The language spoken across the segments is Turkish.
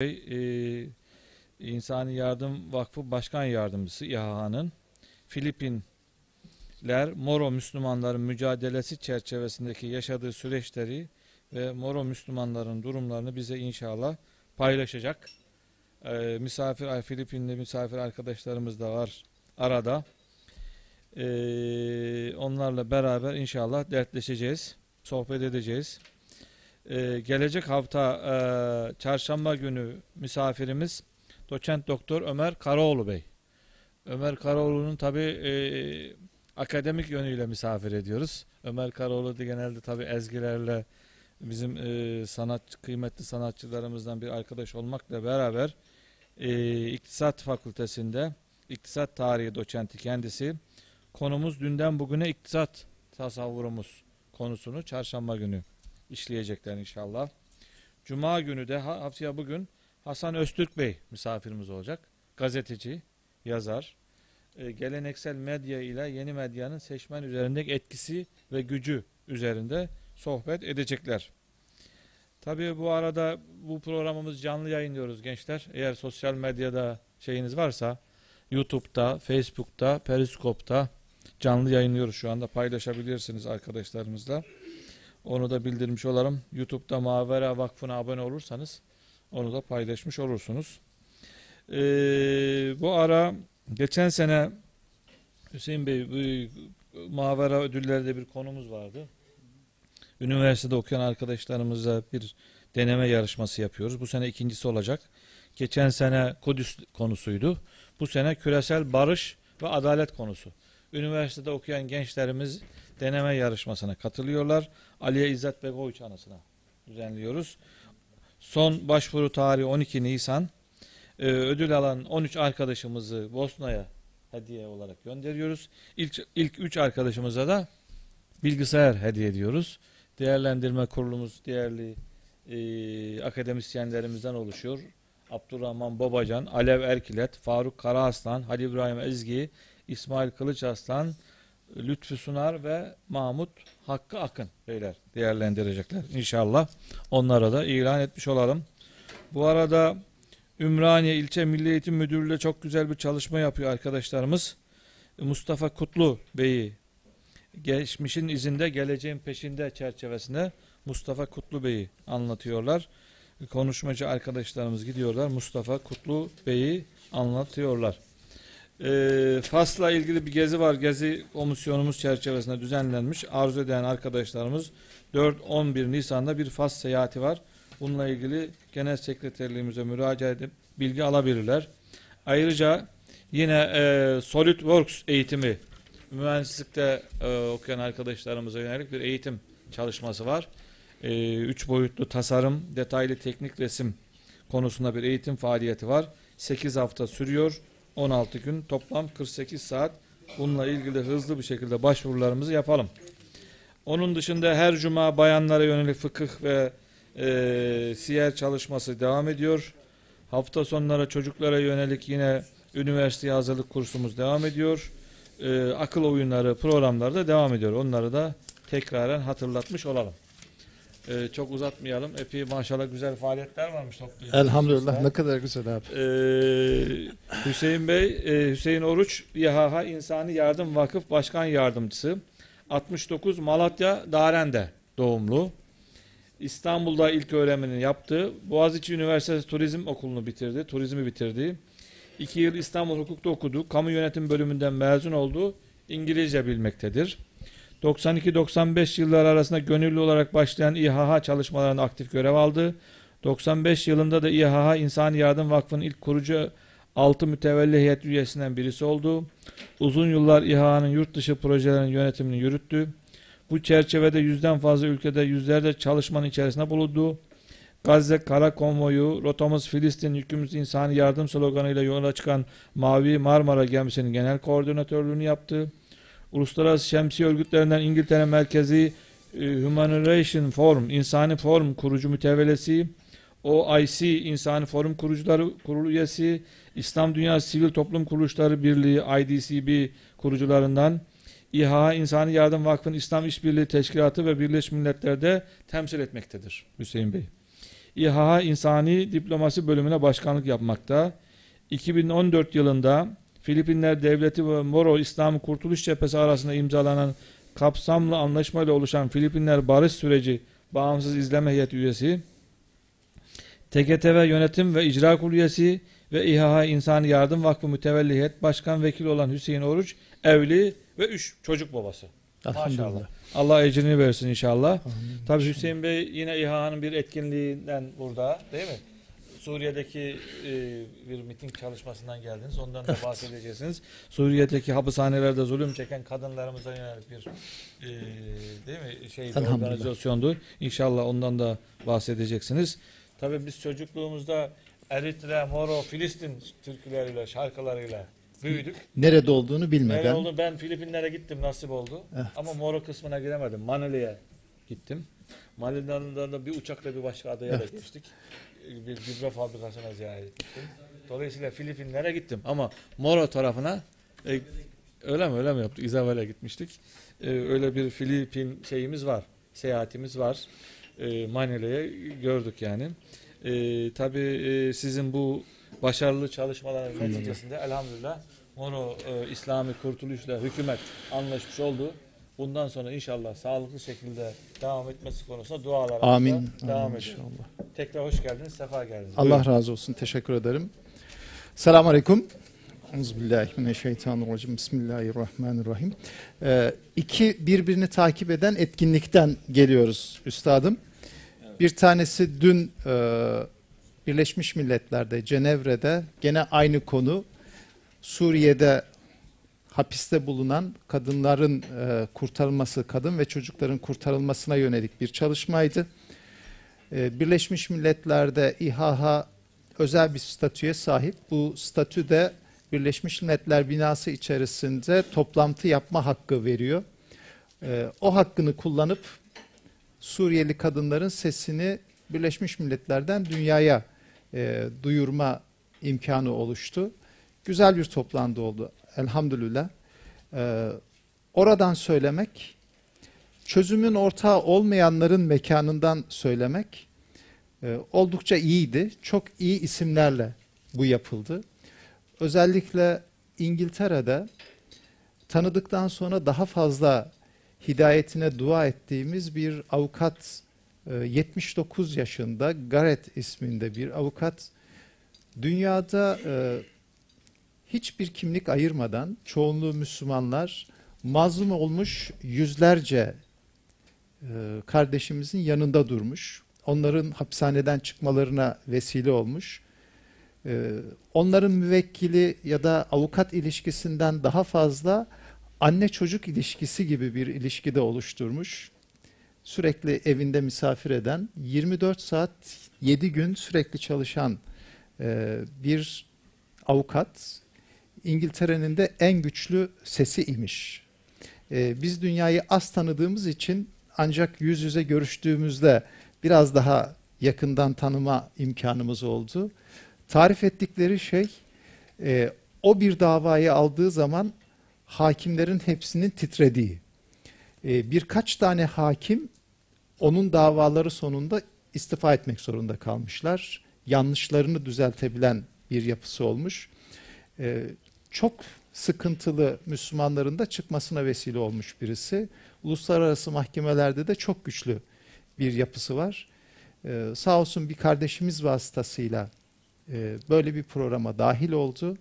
Bey, e, İnsani Yardım Vakfı Başkan Yardımcısı İHA'nın Filipinler Moro Müslümanların mücadelesi çerçevesindeki yaşadığı süreçleri ve Moro Müslümanların durumlarını bize inşallah paylaşacak. E, misafir Filipinli misafir arkadaşlarımız da var arada. E, onlarla beraber inşallah dertleşeceğiz, sohbet edeceğiz. Ee, gelecek hafta e, çarşamba günü misafirimiz doçent doktor Ömer Karaoğlu Bey. Ömer Karaoğlu'nun tabi e, akademik yönüyle misafir ediyoruz. Ömer Karaoğlu da genelde tabi ezgilerle bizim e, sanat kıymetli sanatçılarımızdan bir arkadaş olmakla beraber e, İktisat Fakültesinde iktisat tarihi doçenti kendisi. Konumuz dünden bugüne iktisat tasavvurumuz konusunu çarşamba günü işleyecekler inşallah. Cuma günü de haftaya bugün Hasan Öztürk Bey misafirimiz olacak. Gazeteci, yazar. E, geleneksel medya ile yeni medyanın seçmen üzerindeki etkisi ve gücü üzerinde sohbet edecekler. Tabii bu arada bu programımız canlı yayınlıyoruz gençler. Eğer sosyal medyada şeyiniz varsa YouTube'da, Facebook'ta, Periskop'ta canlı yayınlıyoruz şu anda paylaşabilirsiniz arkadaşlarımızla. Onu da bildirmiş olalım. YouTube'da Mavera Vakfı'na abone olursanız onu da paylaşmış olursunuz. Ee, bu ara geçen sene Hüseyin Bey bu Mavera ödüllerde bir konumuz vardı. Üniversitede okuyan arkadaşlarımızla bir deneme yarışması yapıyoruz. Bu sene ikincisi olacak. Geçen sene Kudüs konusuydu. Bu sene küresel barış ve adalet konusu. Üniversitede okuyan gençlerimiz deneme yarışmasına katılıyorlar. Aliye İzzet Begoviç anısına düzenliyoruz. Son başvuru tarihi 12 Nisan. Ee, ödül alan 13 arkadaşımızı Bosna'ya hediye olarak gönderiyoruz. İlk, ilk 3 arkadaşımıza da bilgisayar hediye ediyoruz. Değerlendirme kurulumuz değerli e, akademisyenlerimizden oluşuyor. Abdurrahman Babacan, Alev Erkilet, Faruk Karaaslan, Halil İbrahim Ezgi, İsmail Kılıçaslan, Lütfü Sunar ve Mahmut Hakkı Akın beyler değerlendirecekler inşallah. Onlara da ilan etmiş olalım. Bu arada Ümraniye İlçe Milli Eğitim Müdürlüğü çok güzel bir çalışma yapıyor arkadaşlarımız. Mustafa Kutlu Bey'i geçmişin izinde geleceğin peşinde çerçevesinde Mustafa Kutlu Bey'i anlatıyorlar. Konuşmacı arkadaşlarımız gidiyorlar. Mustafa Kutlu Bey'i anlatıyorlar. E, Fas'la ilgili bir gezi var. Gezi komisyonumuz çerçevesinde düzenlenmiş. Arzu eden arkadaşlarımız 4-11 Nisan'da bir Fas seyahati var. Bununla ilgili genel sekreterliğimize müracaat edip bilgi alabilirler. Ayrıca yine e, SolidWorks eğitimi mühendislikte e, okuyan arkadaşlarımıza yönelik bir eğitim çalışması var. E, üç boyutlu tasarım, detaylı teknik resim konusunda bir eğitim faaliyeti var. 8 hafta sürüyor. 16 gün toplam 48 saat bununla ilgili hızlı bir şekilde başvurularımızı yapalım. Onun dışında her cuma bayanlara yönelik fıkıh ve e, siyer çalışması devam ediyor. Hafta sonları çocuklara yönelik yine üniversite hazırlık kursumuz devam ediyor. E, akıl oyunları programları da devam ediyor. Onları da tekraren hatırlatmış olalım. Ee, çok uzatmayalım. Epey maşallah güzel faaliyetler varmış topluluğumuzda. Elhamdülillah ne kadar güzel abi. Ee, Hüseyin Bey, e, Hüseyin Oruç, İHH İnsani Yardım Vakıf Başkan Yardımcısı. 69 Malatya Darende doğumlu. İstanbul'da ilk öğrenimini yaptı. Boğaziçi Üniversitesi Turizm Okulu'nu bitirdi. Turizmi bitirdi. İki yıl İstanbul Hukuk'ta okudu. Kamu yönetim bölümünden mezun oldu. İngilizce bilmektedir. 92-95 yıllar arasında gönüllü olarak başlayan İHH çalışmalarında aktif görev aldı. 95 yılında da İHH İnsani Yardım Vakfı'nın ilk kurucu 6 mütevelli heyet üyesinden birisi oldu. Uzun yıllar İHH'nın yurt dışı projelerinin yönetimini yürüttü. Bu çerçevede yüzden fazla ülkede yüzlerce çalışmanın içerisinde bulundu. Gazze Kara Konvoyu, Rotamız Filistin, Yükümüz İnsani Yardım sloganıyla yola çıkan Mavi Marmara gemisinin genel koordinatörlüğünü yaptı. Uluslararası Şemsiye Örgütlerinden İngiltere merkezi e, Humanitarian Forum, İnsani Forum kurucu mütevelesi, OIC İnsani Forum kurucuları kurulu üyesi, İslam Dünyası Sivil Toplum Kuruluşları Birliği IDCB kurucularından, İHA İnsani Yardım Vakfı'nın İslam İşbirliği Teşkilatı ve Birleşmiş Milletler'de temsil etmektedir Hüseyin Bey. İHA İnsani Diplomasi Bölümüne başkanlık yapmakta. 2014 yılında Filipinler Devleti ve Moro İslam Kurtuluş Cephesi arasında imzalanan kapsamlı anlaşmayla oluşan Filipinler Barış Süreci Bağımsız İzleme Heyeti üyesi, TGTV Yönetim ve İcra Kurulu üyesi ve İHA İnsani Yardım Vakfı Mütevelli Heyet Başkan Vekili olan Hüseyin Oruç, evli ve üç çocuk babası. Elhamdülillah. Allah ecrini versin inşallah. Tabii Hüseyin Bey yine İHA'nın bir etkinliğinden burada değil mi? Suriye'deki e, bir miting çalışmasından geldiniz. Ondan da bahsedeceksiniz. Suriye'deki hapishanelerde zulüm çeken kadınlarımıza yönelik bir e, değil mi şey organizasyondu. İnşallah ondan da bahsedeceksiniz. Tabii biz çocukluğumuzda Eritre, Moro, Filistin türküleriyle, şarkılarıyla büyüdük. Nerede olduğunu Nerede bilmeden oldu? Ben Filipinlere gittim nasip oldu. Evet. Ama Moro kısmına giremedim. Manile'ye gittim. Manile'den de bir uçakla bir başka adaya da Evet. gitmiştik. Bir gübre fabrikasına ziyaret ettim. Dolayısıyla Filipinlere gittim. Ama Moro tarafına e, öyle mi öyle mi yaptık? İzabel'e gitmiştik. E, öyle bir Filipin şeyimiz var. Seyahatimiz var. E, Manile'ye gördük yani. E, tabii e, sizin bu başarılı çalışmaların neticesinde elhamdülillah Moro e, İslami Kurtuluş'la hükümet anlaşmış oldu. Bundan sonra inşallah sağlıklı şekilde devam etmesi konusunda dualarımızla amin. devam amin inşallah. Tekrar hoş geldiniz, sefa geldiniz. Allah razı olsun. Teşekkür ederim. Selamun Aleyküm. Euzubillahimineşşeytanirracim. Bismillahirrahmanirrahim. Ee, iki birbirini takip eden etkinlikten geliyoruz üstadım. Bir tanesi dün e, Birleşmiş Milletler'de, Cenevre'de gene aynı konu. Suriye'de hapiste bulunan kadınların e, kurtarılması, kadın ve çocukların kurtarılmasına yönelik bir çalışmaydı. E, Birleşmiş Milletler'de İHA özel bir statüye sahip. Bu statü de Birleşmiş Milletler binası içerisinde toplantı yapma hakkı veriyor. E, o hakkını kullanıp Suriyeli kadınların sesini Birleşmiş Milletler'den dünyaya e, duyurma imkanı oluştu. Güzel bir toplantı oldu elhamdülillah. E, oradan söylemek, çözümün ortağı olmayanların mekanından söylemek e, oldukça iyiydi. Çok iyi isimlerle bu yapıldı. Özellikle İngiltere'de tanıdıktan sonra daha fazla hidayetine dua ettiğimiz bir avukat, e, 79 yaşında Gareth isminde bir avukat, dünyada e, hiçbir kimlik ayırmadan çoğunluğu Müslümanlar mazlum olmuş yüzlerce e, kardeşimizin yanında durmuş. Onların hapishaneden çıkmalarına vesile olmuş. E, onların müvekkili ya da avukat ilişkisinden daha fazla anne çocuk ilişkisi gibi bir ilişki de oluşturmuş. Sürekli evinde misafir eden, 24 saat 7 gün sürekli çalışan e, bir avukat. İngiltere'nin de en güçlü sesi imiş. E, biz dünyayı az tanıdığımız için ancak yüz yüze görüştüğümüzde biraz daha yakından tanıma imkanımız oldu. Tarif ettikleri şey e, o bir davayı aldığı zaman hakimlerin hepsinin titrediği. E, birkaç tane hakim onun davaları sonunda istifa etmek zorunda kalmışlar. Yanlışlarını düzeltebilen bir yapısı olmuş. E, çok sıkıntılı Müslümanların da çıkmasına vesile olmuş birisi. Uluslararası mahkemelerde de çok güçlü bir yapısı var. Ee, sağ olsun bir kardeşimiz vasıtasıyla e, böyle bir programa dahil oldu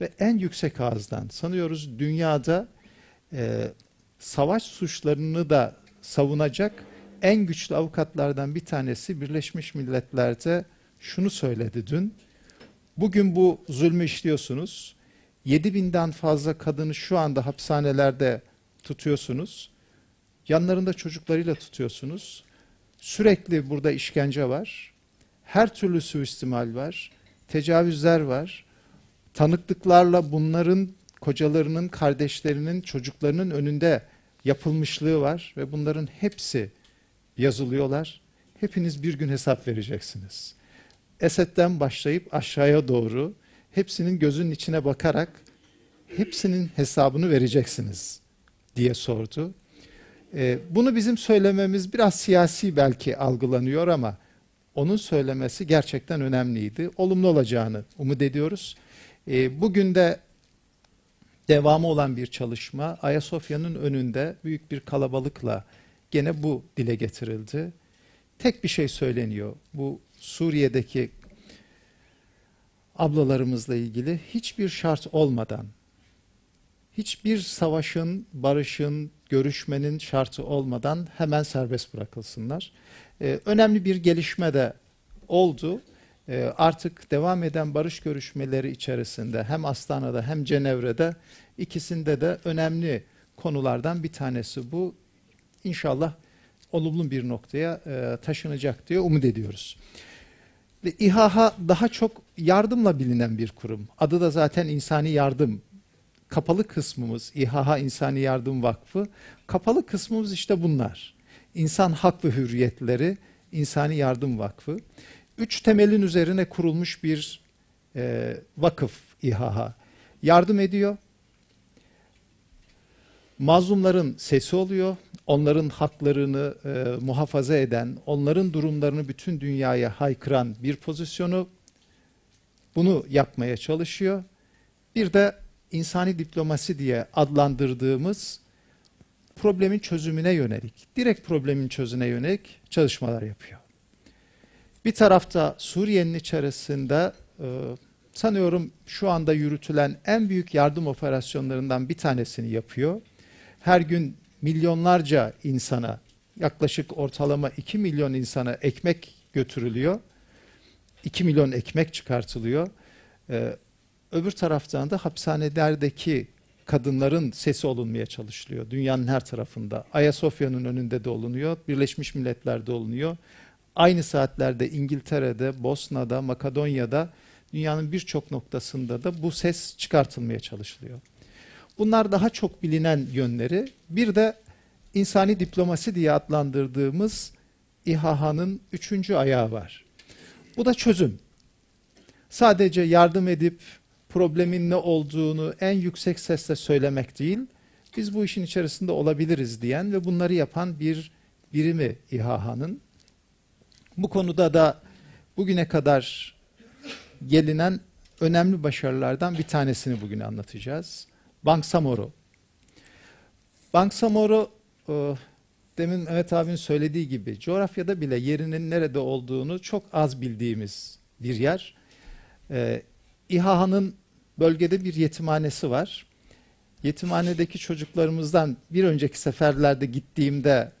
ve en yüksek ağızdan sanıyoruz dünyada e, savaş suçlarını da savunacak en güçlü avukatlardan bir tanesi Birleşmiş Milletler'de şunu söyledi dün. Bugün bu zulmü işliyorsunuz. 7000'den fazla kadını şu anda hapishanelerde tutuyorsunuz. Yanlarında çocuklarıyla tutuyorsunuz. Sürekli burada işkence var. Her türlü suistimal var. Tecavüzler var. Tanıklıklarla bunların kocalarının, kardeşlerinin, çocuklarının önünde yapılmışlığı var ve bunların hepsi yazılıyorlar. Hepiniz bir gün hesap vereceksiniz. Esed'den başlayıp aşağıya doğru hepsinin gözünün içine bakarak hepsinin hesabını vereceksiniz diye sordu. Ee, bunu bizim söylememiz biraz siyasi belki algılanıyor ama onun söylemesi gerçekten önemliydi. Olumlu olacağını umut ediyoruz. E, bugün de devamı olan bir çalışma Ayasofya'nın önünde büyük bir kalabalıkla gene bu dile getirildi. Tek bir şey söyleniyor. Bu Suriye'deki ablalarımızla ilgili hiçbir şart olmadan, hiçbir savaşın, barışın, görüşmenin şartı olmadan hemen serbest bırakılsınlar. Ee, önemli bir gelişme de oldu. Ee, artık devam eden barış görüşmeleri içerisinde hem Astana'da hem Cenevre'de ikisinde de önemli konulardan bir tanesi bu. İnşallah olumlu bir noktaya e, taşınacak diye umut ediyoruz. Ve İHA daha çok yardımla bilinen bir kurum. Adı da zaten insani yardım. Kapalı kısmımız İHA İnsani Yardım Vakfı. Kapalı kısmımız işte bunlar. İnsan Hak ve Hürriyetleri İnsani Yardım Vakfı. Üç temelin üzerine kurulmuş bir e, vakıf İHA. Yardım ediyor. Mazlumların sesi oluyor. Onların haklarını e, muhafaza eden, onların durumlarını bütün dünyaya haykıran bir pozisyonu bunu yapmaya çalışıyor. Bir de insani diplomasi diye adlandırdığımız problemin çözümüne yönelik, direkt problemin çözümüne yönelik çalışmalar yapıyor. Bir tarafta Suriye'nin içerisinde e, sanıyorum şu anda yürütülen en büyük yardım operasyonlarından bir tanesini yapıyor. Her gün milyonlarca insana, yaklaşık ortalama 2 milyon insana ekmek götürülüyor. 2 milyon ekmek çıkartılıyor. Ee, öbür taraftan da hapishanelerdeki kadınların sesi olunmaya çalışılıyor. Dünyanın her tarafında. Ayasofya'nın önünde de olunuyor. Birleşmiş Milletler'de olunuyor. Aynı saatlerde İngiltere'de, Bosna'da, Makedonya'da dünyanın birçok noktasında da bu ses çıkartılmaya çalışılıyor. Bunlar daha çok bilinen yönleri. Bir de insani diplomasi diye adlandırdığımız İHA'nın üçüncü ayağı var. Bu da çözüm. Sadece yardım edip problemin ne olduğunu en yüksek sesle söylemek değil, biz bu işin içerisinde olabiliriz diyen ve bunları yapan bir birimi İHA'nın. Bu konuda da bugüne kadar gelinen önemli başarılardan bir tanesini bugün anlatacağız. Bangsamoro. Bangsamoro e, demin Mehmet abinin söylediği gibi coğrafyada bile yerinin nerede olduğunu çok az bildiğimiz bir yer. E, İHA'nın bölgede bir yetimhanesi var. Yetimhanedeki çocuklarımızdan bir önceki seferlerde gittiğimde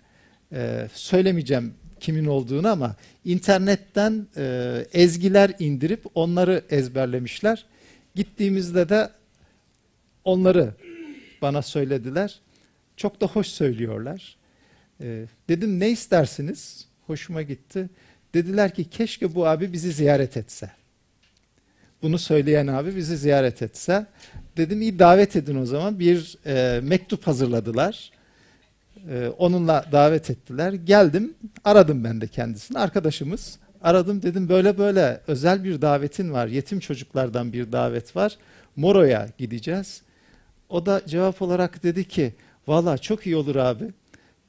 e, söylemeyeceğim kimin olduğunu ama internetten e, ezgiler indirip onları ezberlemişler. Gittiğimizde de onları bana söylediler. Çok da hoş söylüyorlar. E, dedim ne istersiniz? Hoşuma gitti. Dediler ki keşke bu abi bizi ziyaret etse. Bunu söyleyen abi bizi ziyaret etse. Dedim iyi davet edin o zaman. Bir e, mektup hazırladılar. E, onunla davet ettiler. Geldim, aradım ben de kendisini. Arkadaşımız. Aradım dedim böyle böyle özel bir davetin var. Yetim çocuklardan bir davet var. Moro'ya gideceğiz. O da cevap olarak dedi ki valla çok iyi olur abi.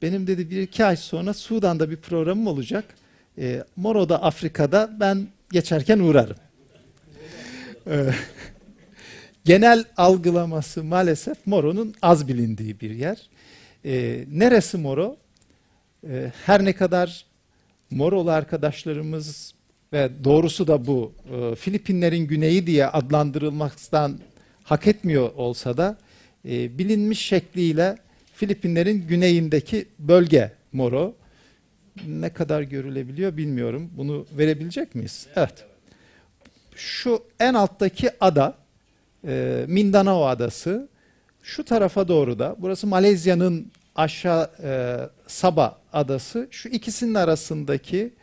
Benim dedi bir iki ay sonra Sudan'da bir programım olacak. E, Moro'da Afrika'da ben geçerken uğrarım. Ee, genel algılaması maalesef Moro'nun az bilindiği bir yer. E, neresi Moro? E, her ne kadar Morolu arkadaşlarımız ve doğrusu da bu e, Filipinlerin güneyi diye adlandırılmaktan hak etmiyor olsa da e, bilinmiş şekliyle Filipinlerin güneyindeki bölge Moro. Ne kadar görülebiliyor bilmiyorum. Bunu verebilecek miyiz? Evet. Şu en alttaki ada e, Mindanao adası. Şu tarafa doğru da burası Malezya'nın aşağı e, Sabah adası. Şu ikisinin arasındaki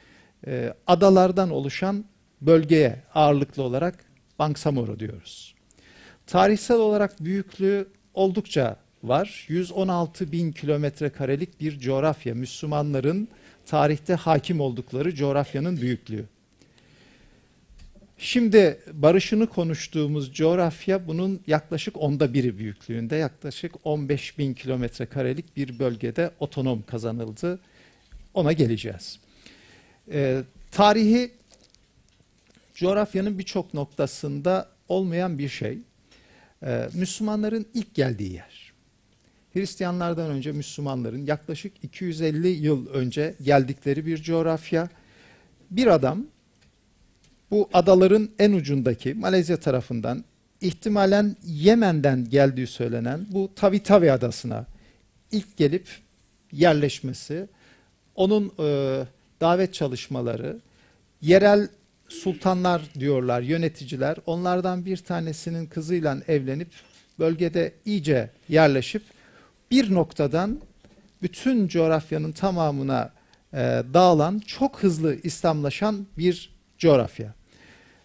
e, adalardan oluşan bölgeye ağırlıklı olarak Bangsamoro diyoruz. Tarihsel olarak büyüklüğü oldukça var. 116 bin kilometre karelik bir coğrafya. Müslümanların tarihte hakim oldukları coğrafyanın büyüklüğü. Şimdi barışını konuştuğumuz coğrafya bunun yaklaşık onda biri büyüklüğünde yaklaşık 15 bin kilometre karelik bir bölgede otonom kazanıldı. Ona geleceğiz. Ee, tarihi coğrafyanın birçok noktasında olmayan bir şey. Ee, Müslümanların ilk geldiği yer. Hristiyanlardan önce Müslümanların yaklaşık 250 yıl önce geldikleri bir coğrafya. Bir adam bu adaların en ucundaki Malezya tarafından ihtimalen Yemen'den geldiği söylenen bu Tavi Tavi adasına ilk gelip yerleşmesi, onun e, davet çalışmaları, yerel sultanlar diyorlar, yöneticiler, onlardan bir tanesinin kızıyla evlenip bölgede iyice yerleşip bir noktadan bütün coğrafyanın tamamına e, dağılan, çok hızlı İslamlaşan bir coğrafya.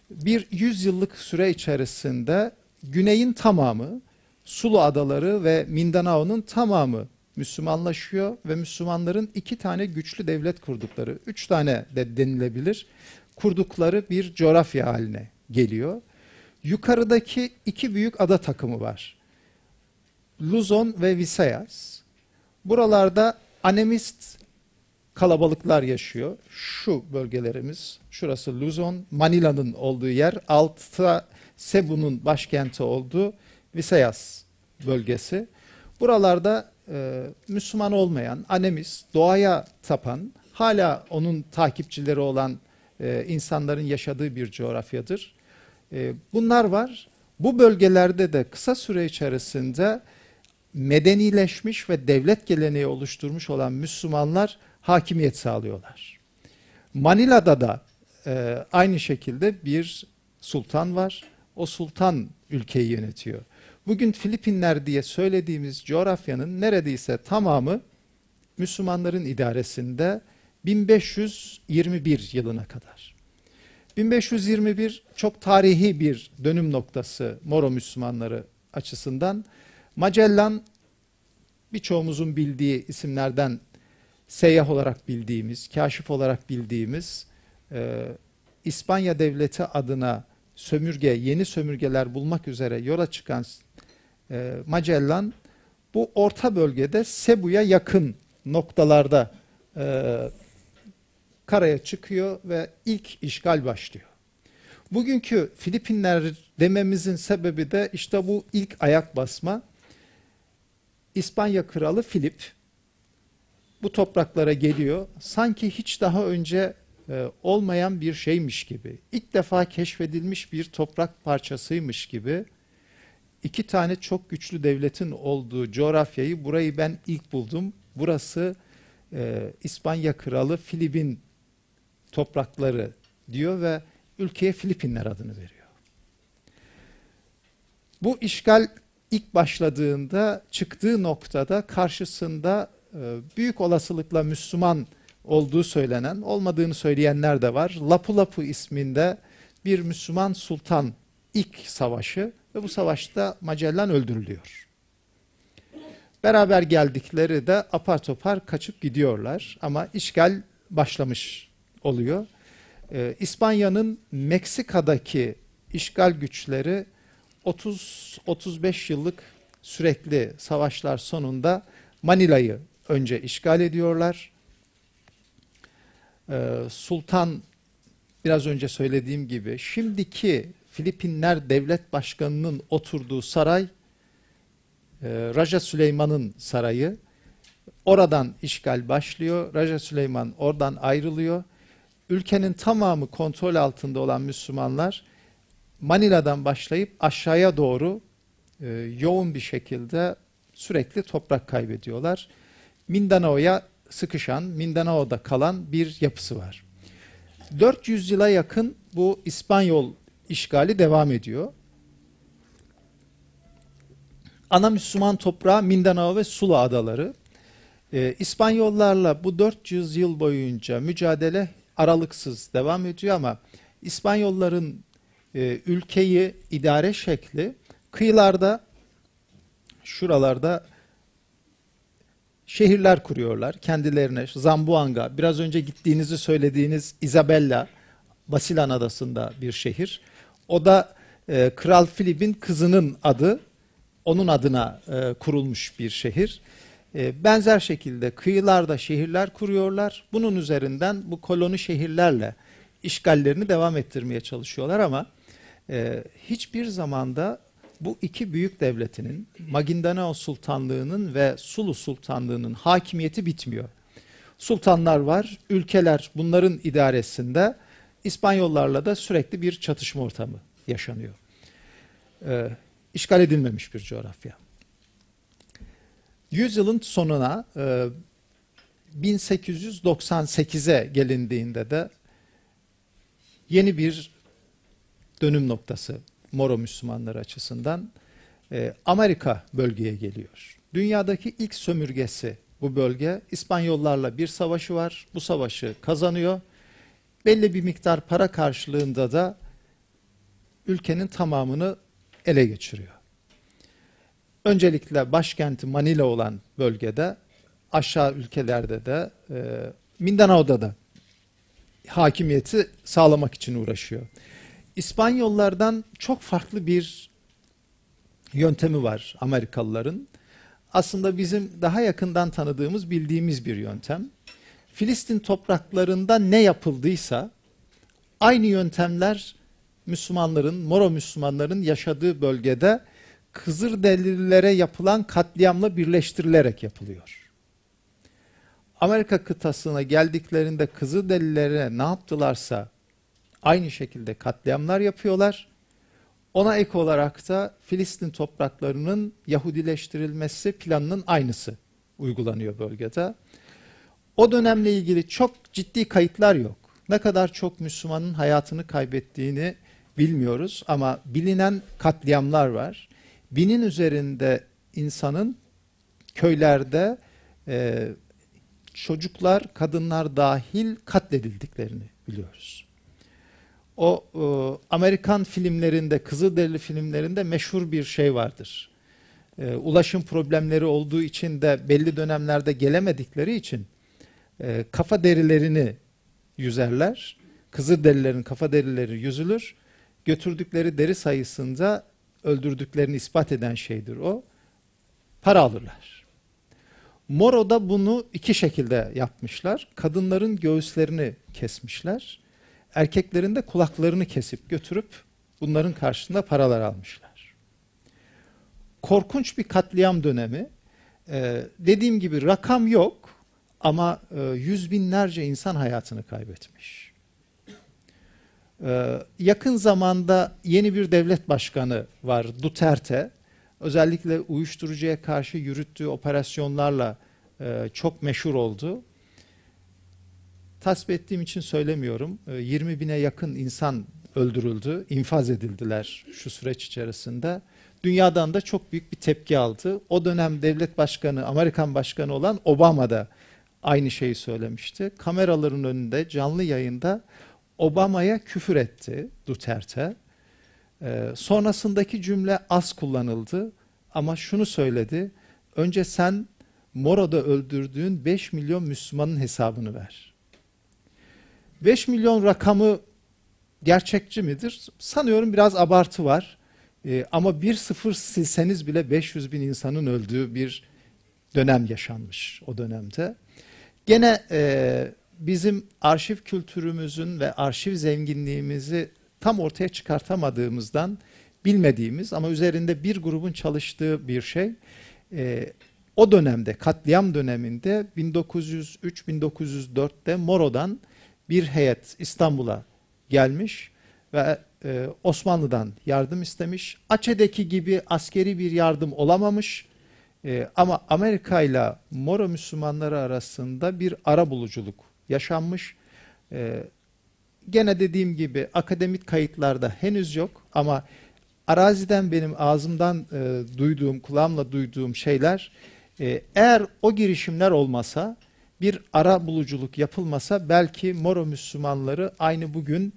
Bir yüzyıllık süre içerisinde güneyin tamamı, Sulu Adaları ve Mindanao'nun tamamı Müslümanlaşıyor ve Müslümanların iki tane güçlü devlet kurdukları, üç tane de denilebilir, kurdukları bir coğrafya haline geliyor. Yukarıdaki iki büyük ada takımı var. Luzon ve Visayas. Buralarda anemist kalabalıklar yaşıyor. Şu bölgelerimiz, şurası Luzon, Manila'nın olduğu yer, altta Cebu'nun başkenti olduğu Visayas bölgesi. Buralarda e, Müslüman olmayan, anemist, doğaya tapan, hala onun takipçileri olan e, insanların yaşadığı bir coğrafyadır. E, bunlar var. Bu bölgelerde de kısa süre içerisinde medenileşmiş ve devlet geleneği oluşturmuş olan Müslümanlar hakimiyet sağlıyorlar. Manila'da da e, aynı şekilde bir sultan var. O sultan ülkeyi yönetiyor. Bugün Filipinler diye söylediğimiz coğrafyanın neredeyse tamamı Müslümanların idaresinde 1521 yılına kadar. 1521 çok tarihi bir dönüm noktası Moro Müslümanları açısından. Magellan birçoğumuzun bildiği isimlerden seyyah olarak bildiğimiz, kaşif olarak bildiğimiz e, İspanya Devleti adına sömürge, yeni sömürgeler bulmak üzere yola çıkan e, Magellan bu orta bölgede Cebu'ya yakın noktalarda e, karaya çıkıyor ve ilk işgal başlıyor. Bugünkü Filipinler dememizin sebebi de işte bu ilk ayak basma. İspanya kralı Filip bu topraklara geliyor. Sanki hiç daha önce e, olmayan bir şeymiş gibi, ilk defa keşfedilmiş bir toprak parçasıymış gibi iki tane çok güçlü devletin olduğu coğrafyayı burayı ben ilk buldum. Burası e, İspanya kralı Filip'in toprakları diyor ve ülkeye Filipinler adını veriyor. Bu işgal ilk başladığında çıktığı noktada karşısında e, büyük olasılıkla Müslüman olduğu söylenen, olmadığını söyleyenler de var. Lapu Lapu isminde bir Müslüman sultan ilk savaşı ve bu savaşta Magellan öldürülüyor. Beraber geldikleri de apar topar kaçıp gidiyorlar ama işgal başlamış oluyor. Ee, İspanya'nın Meksika'daki işgal güçleri 30-35 yıllık sürekli savaşlar sonunda Manila'yı önce işgal ediyorlar. Ee, Sultan biraz önce söylediğim gibi şimdiki Filipinler devlet başkanının oturduğu saray e, Raja Süleyman'ın sarayı. Oradan işgal başlıyor. Raja Süleyman oradan ayrılıyor. Ülkenin tamamı kontrol altında olan Müslümanlar Manila'dan başlayıp aşağıya doğru e, yoğun bir şekilde sürekli toprak kaybediyorlar. Mindanao'ya sıkışan, Mindanao'da kalan bir yapısı var. 400 yıla yakın bu İspanyol işgali devam ediyor. Ana Müslüman toprağı Mindanao ve Sulu adaları. Ee, İspanyollarla bu 400 yıl boyunca mücadele aralıksız devam ediyor ama İspanyolların e, ülkeyi idare şekli kıyılarda şuralarda şehirler kuruyorlar kendilerine. Zamboanga, biraz önce gittiğinizi söylediğiniz Isabella, Basilan adasında bir şehir. O da e, Kral Filip'in kızının adı, onun adına e, kurulmuş bir şehir. E, benzer şekilde kıyılarda şehirler kuruyorlar. Bunun üzerinden bu koloni şehirlerle işgallerini devam ettirmeye çalışıyorlar ama e, hiçbir zamanda bu iki büyük devletinin Magindanao Sultanlığı'nın ve Sulu Sultanlığı'nın hakimiyeti bitmiyor. Sultanlar var, ülkeler bunların idaresinde İspanyollarla da sürekli bir çatışma ortamı yaşanıyor. Ee, işgal edilmemiş bir coğrafya. Yüzyılın sonuna e, 1898'e gelindiğinde de yeni bir dönüm noktası Moro Müslümanları açısından e, Amerika bölgeye geliyor. Dünyadaki ilk sömürgesi bu bölge. İspanyollarla bir savaşı var. Bu savaşı kazanıyor. Belli bir miktar para karşılığında da ülkenin tamamını ele geçiriyor. Öncelikle başkenti Manila olan bölgede, aşağı ülkelerde de, e, Mindanao'da da hakimiyeti sağlamak için uğraşıyor. İspanyollardan çok farklı bir yöntemi var Amerikalıların. Aslında bizim daha yakından tanıdığımız, bildiğimiz bir yöntem. Filistin topraklarında ne yapıldıysa aynı yöntemler Müslümanların, Moro Müslümanların yaşadığı bölgede Kızılderililere yapılan katliamla birleştirilerek yapılıyor. Amerika kıtasına geldiklerinde Kızılderililere ne yaptılarsa aynı şekilde katliamlar yapıyorlar. Ona ek olarak da Filistin topraklarının Yahudileştirilmesi planının aynısı uygulanıyor bölgede. O dönemle ilgili çok ciddi kayıtlar yok. Ne kadar çok Müslümanın hayatını kaybettiğini bilmiyoruz ama bilinen katliamlar var. Binin üzerinde insanın köylerde e, çocuklar, kadınlar dahil katledildiklerini biliyoruz. O e, Amerikan filmlerinde, Kızılderili filmlerinde meşhur bir şey vardır. E, ulaşım problemleri olduğu için de belli dönemlerde gelemedikleri için e, kafa derilerini yüzerler. Kızılderililerin kafa derileri yüzülür. Götürdükleri deri sayısında öldürdüklerini ispat eden şeydir o. Para alırlar. Moro'da bunu iki şekilde yapmışlar. Kadınların göğüslerini kesmişler. Erkeklerin de kulaklarını kesip götürüp bunların karşısında paralar almışlar. Korkunç bir katliam dönemi. Ee, dediğim gibi rakam yok ama e, yüz binlerce insan hayatını kaybetmiş. Ee, yakın zamanda yeni bir devlet başkanı var Duterte. Özellikle uyuşturucuya karşı yürüttüğü operasyonlarla e, çok meşhur oldu. Tasvip ettiğim için söylemiyorum. 20 ee, bine yakın insan öldürüldü, infaz edildiler şu süreç içerisinde. Dünyadan da çok büyük bir tepki aldı. O dönem devlet başkanı, Amerikan başkanı olan Obama da aynı şeyi söylemişti. Kameraların önünde canlı yayında Obama'ya küfür etti Duterte. Ee, sonrasındaki cümle az kullanıldı ama şunu söyledi. Önce sen Moro'da öldürdüğün 5 milyon Müslümanın hesabını ver. 5 milyon rakamı gerçekçi midir? Sanıyorum biraz abartı var. Ee, ama bir sıfır silseniz bile 500 bin insanın öldüğü bir dönem yaşanmış o dönemde. Gene e, bizim arşiv kültürümüzün ve arşiv zenginliğimizi tam ortaya çıkartamadığımızdan bilmediğimiz ama üzerinde bir grubun çalıştığı bir şey. E, o dönemde katliam döneminde 1903-1904'te Moro'dan bir heyet İstanbul'a gelmiş ve e, Osmanlı'dan yardım istemiş. Açe'deki gibi askeri bir yardım olamamış e, ama Amerika ile Moro Müslümanları arasında bir ara buluculuk yaşanmış. E, gene dediğim gibi akademik kayıtlarda henüz yok ama araziden benim ağzımdan e, duyduğum, kulağımla duyduğum şeyler e, eğer o girişimler olmasa bir ara buluculuk yapılmasa belki Moro Müslümanları aynı bugün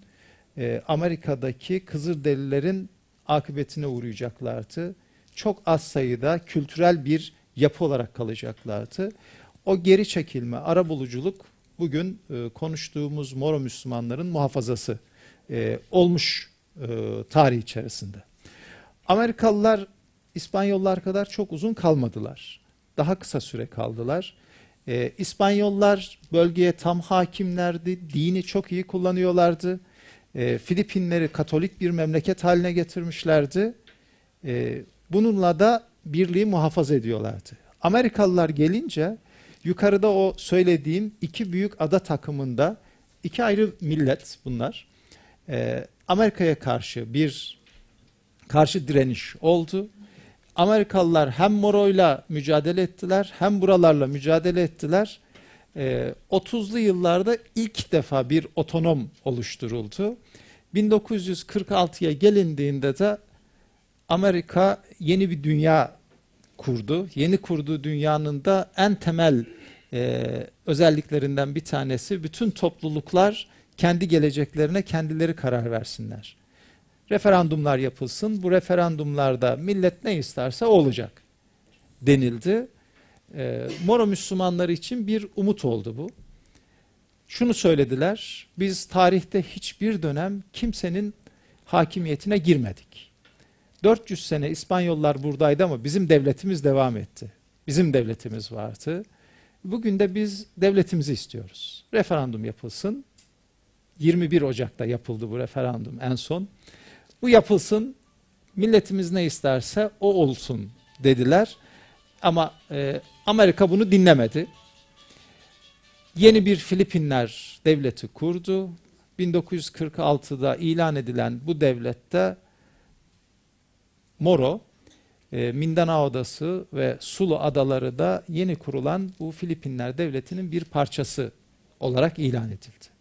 e, Amerika'daki Kızılderililerin akıbetine uğrayacaklardı. Çok az sayıda kültürel bir yapı olarak kalacaklardı. O geri çekilme, ara buluculuk bugün e, konuştuğumuz Moro Müslümanların muhafazası e, olmuş e, tarih içerisinde. Amerikalılar İspanyollar kadar çok uzun kalmadılar. Daha kısa süre kaldılar. E, İspanyollar bölgeye tam hakimlerdi, dini çok iyi kullanıyorlardı. E, Filipinleri Katolik bir memleket haline getirmişlerdi. E, bununla da birliği muhafaza ediyorlardı. Amerikalılar gelince yukarıda o söylediğim iki büyük ada takımında iki ayrı millet bunlar. E, Amerika'ya karşı bir karşı direniş oldu. Amerikalılar hem Moro'yla mücadele ettiler hem buralarla mücadele ettiler. Ee, 30'lu yıllarda ilk defa bir otonom oluşturuldu. 1946'ya gelindiğinde de Amerika yeni bir dünya kurdu. Yeni kurduğu dünyanın da en temel e, özelliklerinden bir tanesi bütün topluluklar kendi geleceklerine kendileri karar versinler. Referandumlar yapılsın. Bu referandumlarda millet ne isterse olacak denildi. E, Moro Müslümanları için bir umut oldu bu. Şunu söylediler. Biz tarihte hiçbir dönem kimsenin hakimiyetine girmedik. 400 sene İspanyollar buradaydı ama bizim devletimiz devam etti. Bizim devletimiz vardı. Bugün de biz devletimizi istiyoruz. Referandum yapılsın. 21 Ocak'ta yapıldı bu referandum en son. Bu yapılsın, milletimiz ne isterse o olsun dediler. Ama e, Amerika bunu dinlemedi. Yeni bir Filipinler devleti kurdu. 1946'da ilan edilen bu devlette Moro, e, Mindanao Adası ve Sulu Adaları da yeni kurulan bu Filipinler devletinin bir parçası olarak ilan edildi.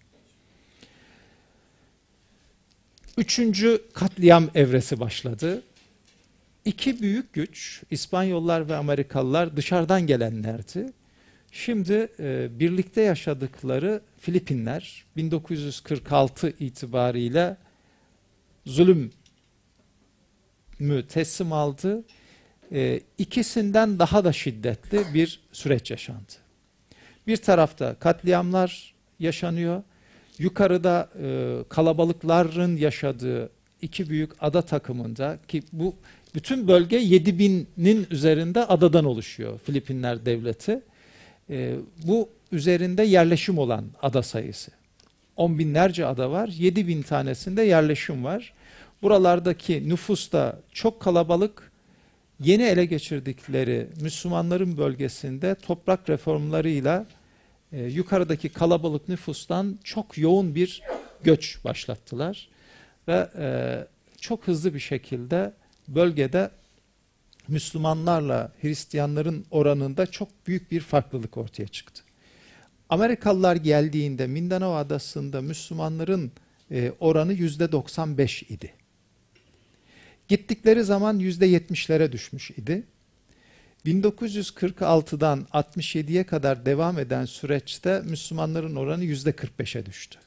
Üçüncü katliam evresi başladı. İki büyük güç, İspanyollar ve Amerikalılar dışarıdan gelenlerdi. Şimdi e, birlikte yaşadıkları Filipinler 1946 itibariyle zulüm mü teslim aldı. E, ikisinden daha da şiddetli bir süreç yaşandı. Bir tarafta katliamlar yaşanıyor. Yukarıda e, kalabalıkların yaşadığı iki büyük ada takımında ki bu bütün bölge 7000'nin üzerinde adadan oluşuyor Filipinler devleti. E, bu üzerinde yerleşim olan ada sayısı. On binlerce ada var. 7 bin tanesinde yerleşim var. Buralardaki nüfus da çok kalabalık. Yeni ele geçirdikleri Müslümanların bölgesinde toprak reformlarıyla e, yukarıdaki kalabalık nüfustan çok yoğun bir göç başlattılar. Ve e, çok hızlı bir şekilde bölgede Müslümanlarla Hristiyanların oranında çok büyük bir farklılık ortaya çıktı. Amerikalılar geldiğinde Mindanao adasında Müslümanların e, oranı yüzde 95 idi. Gittikleri zaman yüzde 70'lere düşmüş idi. 1946'dan 67'ye kadar devam eden süreçte Müslümanların oranı yüzde 45'e düştü.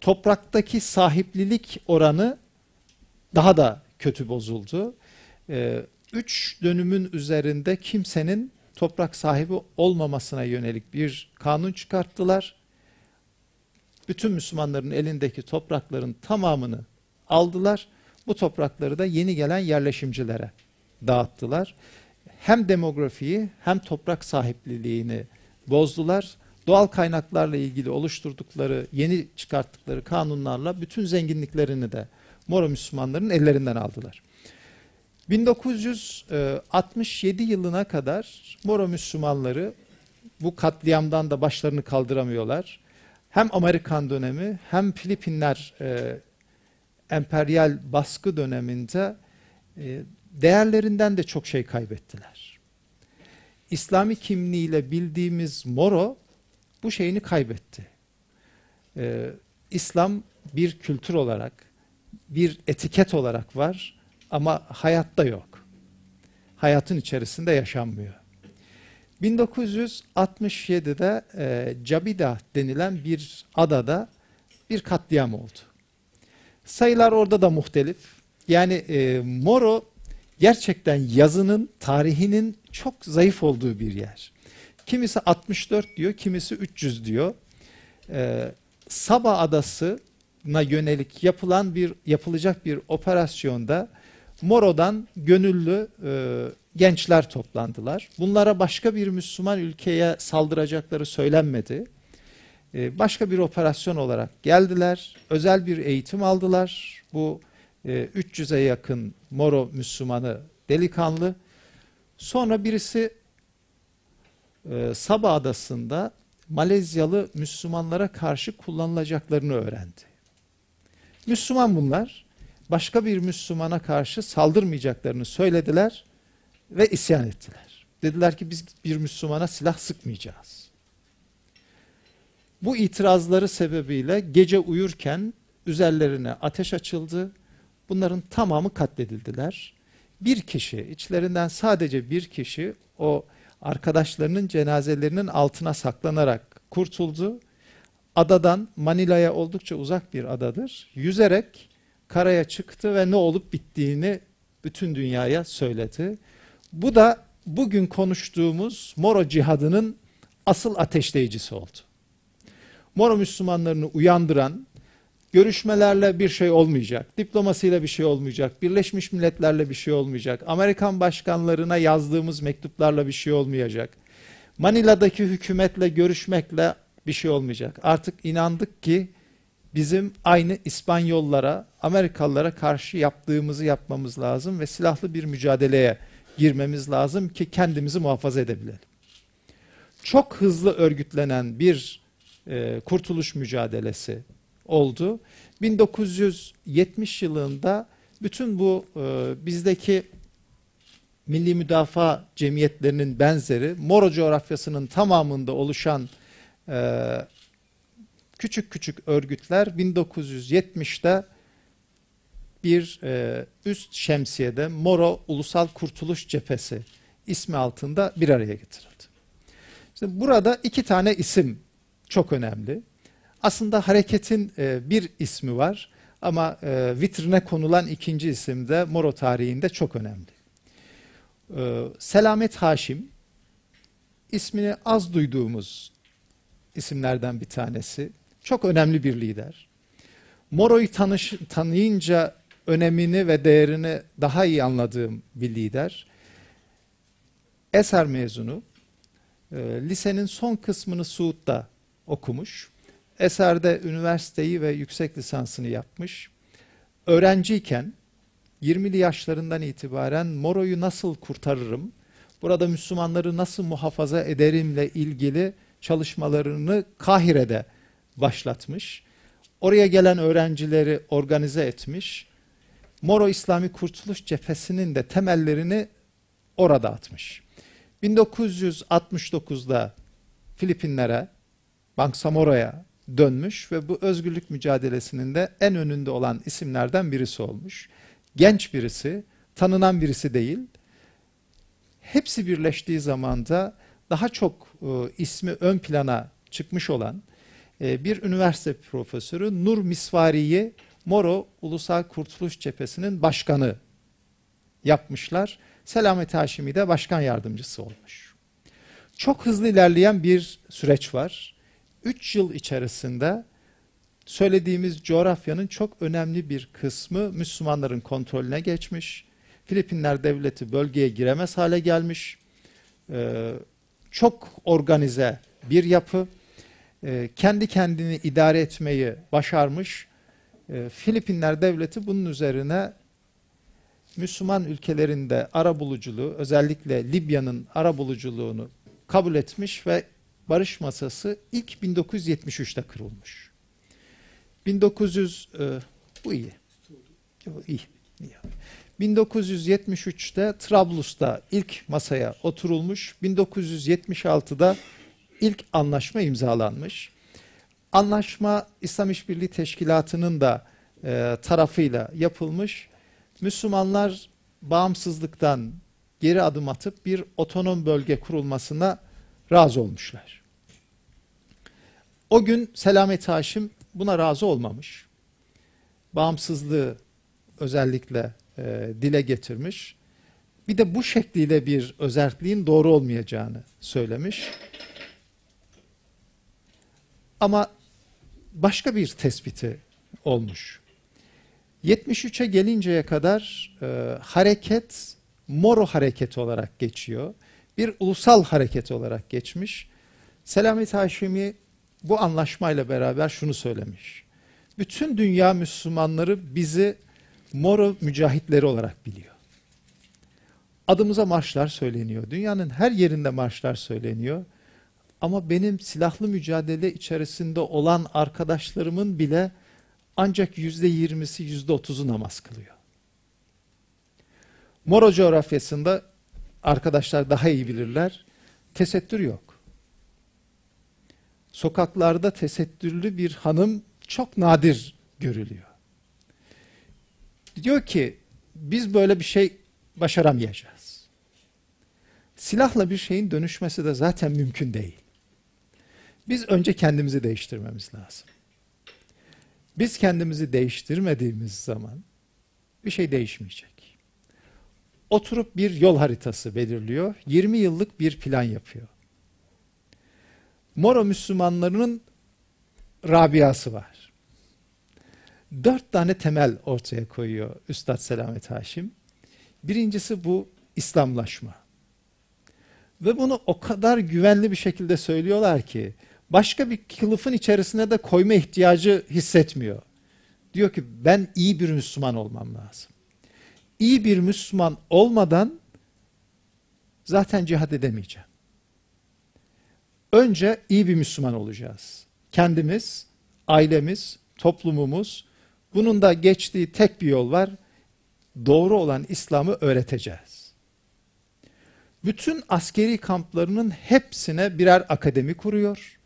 Topraktaki sahiplilik oranı daha da kötü bozuldu. Ee, üç dönümün üzerinde kimsenin toprak sahibi olmamasına yönelik bir kanun çıkarttılar. Bütün Müslümanların elindeki toprakların tamamını aldılar. Bu toprakları da yeni gelen yerleşimcilere dağıttılar. Hem demografiyi hem toprak sahipliliğini bozdular. Doğal kaynaklarla ilgili oluşturdukları, yeni çıkarttıkları kanunlarla bütün zenginliklerini de Moro Müslümanların ellerinden aldılar. 1967 yılına kadar Moro Müslümanları bu katliamdan da başlarını kaldıramıyorlar. Hem Amerikan dönemi hem Filipinler e, emperyal baskı döneminde e, değerlerinden de çok şey kaybettiler. İslami kimliğiyle bildiğimiz Moro bu şeyini kaybetti. Ee, İslam bir kültür olarak, bir etiket olarak var ama hayatta yok. Hayatın içerisinde yaşanmıyor. 1967'de e, Cabida denilen bir adada bir katliam oldu. Sayılar orada da muhtelif. Yani e, Moro gerçekten yazının, tarihinin çok zayıf olduğu bir yer. Kimisi 64 diyor, kimisi 300 diyor. Ee, Saba Adası'na yönelik yapılan bir yapılacak bir operasyonda Moro'dan gönüllü e, gençler toplandılar. Bunlara başka bir Müslüman ülkeye saldıracakları söylenmedi. E, başka bir operasyon olarak geldiler. Özel bir eğitim aldılar. Bu e, 300'e yakın Moro Müslümanı delikanlı. Sonra birisi e, Sabah Adası'nda Malezyalı Müslümanlara karşı kullanılacaklarını öğrendi. Müslüman bunlar. Başka bir Müslümana karşı saldırmayacaklarını söylediler ve isyan ettiler. Dediler ki biz bir Müslümana silah sıkmayacağız. Bu itirazları sebebiyle gece uyurken üzerlerine ateş açıldı. Bunların tamamı katledildiler. Bir kişi, içlerinden sadece bir kişi o arkadaşlarının cenazelerinin altına saklanarak kurtuldu. Adadan Manila'ya oldukça uzak bir adadır. Yüzerek karaya çıktı ve ne olup bittiğini bütün dünyaya söyledi. Bu da bugün konuştuğumuz Moro cihadının asıl ateşleyicisi oldu. Moro Müslümanlarını uyandıran, görüşmelerle bir şey olmayacak, diplomasiyle bir şey olmayacak, Birleşmiş Milletler'le bir şey olmayacak, Amerikan başkanlarına yazdığımız mektuplarla bir şey olmayacak, Manila'daki hükümetle görüşmekle bir şey olmayacak. Artık inandık ki bizim aynı İspanyollara, Amerikalılara karşı yaptığımızı yapmamız lazım ve silahlı bir mücadeleye girmemiz lazım ki kendimizi muhafaza edebilelim. Çok hızlı örgütlenen bir e, kurtuluş mücadelesi oldu. 1970 yılında bütün bu e, bizdeki milli müdafaa cemiyetlerinin benzeri Moro coğrafyasının tamamında oluşan e, küçük küçük örgütler 1970'te bir üst şemsiyede Moro Ulusal Kurtuluş Cephesi ismi altında bir araya getirildi. İşte burada iki tane isim çok önemli. Aslında hareketin e, bir ismi var ama e, vitrine konulan ikinci isim de Moro tarihinde çok önemli. E, Selamet Haşim ismini az duyduğumuz isimlerden bir tanesi. Çok önemli bir lider. Moro'yu tanış, tanıyınca önemini ve değerini daha iyi anladığım bir lider. Eser mezunu. Lisenin son kısmını Suud'da okumuş. Eser'de üniversiteyi ve yüksek lisansını yapmış. Öğrenciyken 20'li yaşlarından itibaren Moro'yu nasıl kurtarırım, burada Müslümanları nasıl muhafaza ederimle ilgili çalışmalarını Kahire'de başlatmış. Oraya gelen öğrencileri organize etmiş. Moro İslami Kurtuluş Cephesi'nin de temellerini orada atmış. 1969'da Filipinlere, Bangsamoro'ya dönmüş ve bu özgürlük mücadelesinin de en önünde olan isimlerden birisi olmuş. Genç birisi, tanınan birisi değil. Hepsi birleştiği zamanda daha çok e, ismi ön plana çıkmış olan e, bir üniversite profesörü Nur Misvari'yi Moro Ulusal Kurtuluş Cephesi'nin başkanı yapmışlar. Selamet Haşimi de başkan yardımcısı olmuş. Çok hızlı ilerleyen bir süreç var. 3 yıl içerisinde söylediğimiz coğrafyanın çok önemli bir kısmı Müslümanların kontrolüne geçmiş. Filipinler devleti bölgeye giremez hale gelmiş. Ee, çok organize bir yapı. Ee, kendi kendini idare etmeyi başarmış. Ee, Filipinler devleti bunun üzerine Müslüman ülkelerinde ara buluculuğu, özellikle Libya'nın ara buluculuğunu kabul etmiş ve barış masası ilk 1973'te kurulmuş. 1900 e, bu iyi. İyi. iyi. 1973'te Trablus'ta ilk masaya oturulmuş. 1976'da ilk anlaşma imzalanmış. Anlaşma İslam İşbirliği Teşkilatı'nın da e, tarafıyla yapılmış. Müslümanlar bağımsızlıktan geri adım atıp bir otonom bölge kurulmasına razı olmuşlar. O gün Selamet Haşim buna razı olmamış. Bağımsızlığı özellikle e, dile getirmiş. Bir de bu şekliyle bir özerkliğin doğru olmayacağını söylemiş. Ama başka bir tespiti olmuş. 73'e gelinceye kadar e, hareket Moro hareketi olarak geçiyor. Bir ulusal hareket olarak geçmiş. Selamet Haşimi bu anlaşmayla beraber şunu söylemiş. Bütün dünya Müslümanları bizi Moro mücahitleri olarak biliyor. Adımıza marşlar söyleniyor. Dünyanın her yerinde marşlar söyleniyor. Ama benim silahlı mücadele içerisinde olan arkadaşlarımın bile ancak yüzde yirmisi, yüzde otuzu namaz kılıyor. Moro coğrafyasında arkadaşlar daha iyi bilirler. Tesettür yok. Sokaklarda tesettürlü bir hanım çok nadir görülüyor. Diyor ki biz böyle bir şey başaramayacağız. Silahla bir şeyin dönüşmesi de zaten mümkün değil. Biz önce kendimizi değiştirmemiz lazım. Biz kendimizi değiştirmediğimiz zaman bir şey değişmeyecek. Oturup bir yol haritası belirliyor, 20 yıllık bir plan yapıyor. Moro Müslümanlarının Rabia'sı var. Dört tane temel ortaya koyuyor Üstad Selamet Haşim. Birincisi bu İslamlaşma. Ve bunu o kadar güvenli bir şekilde söylüyorlar ki başka bir kılıfın içerisine de koyma ihtiyacı hissetmiyor. Diyor ki ben iyi bir Müslüman olmam lazım. İyi bir Müslüman olmadan zaten cihad edemeyeceğim. Önce iyi bir Müslüman olacağız. Kendimiz, ailemiz, toplumumuz bunun da geçtiği tek bir yol var. Doğru olan İslam'ı öğreteceğiz. Bütün askeri kamplarının hepsine birer akademi kuruyor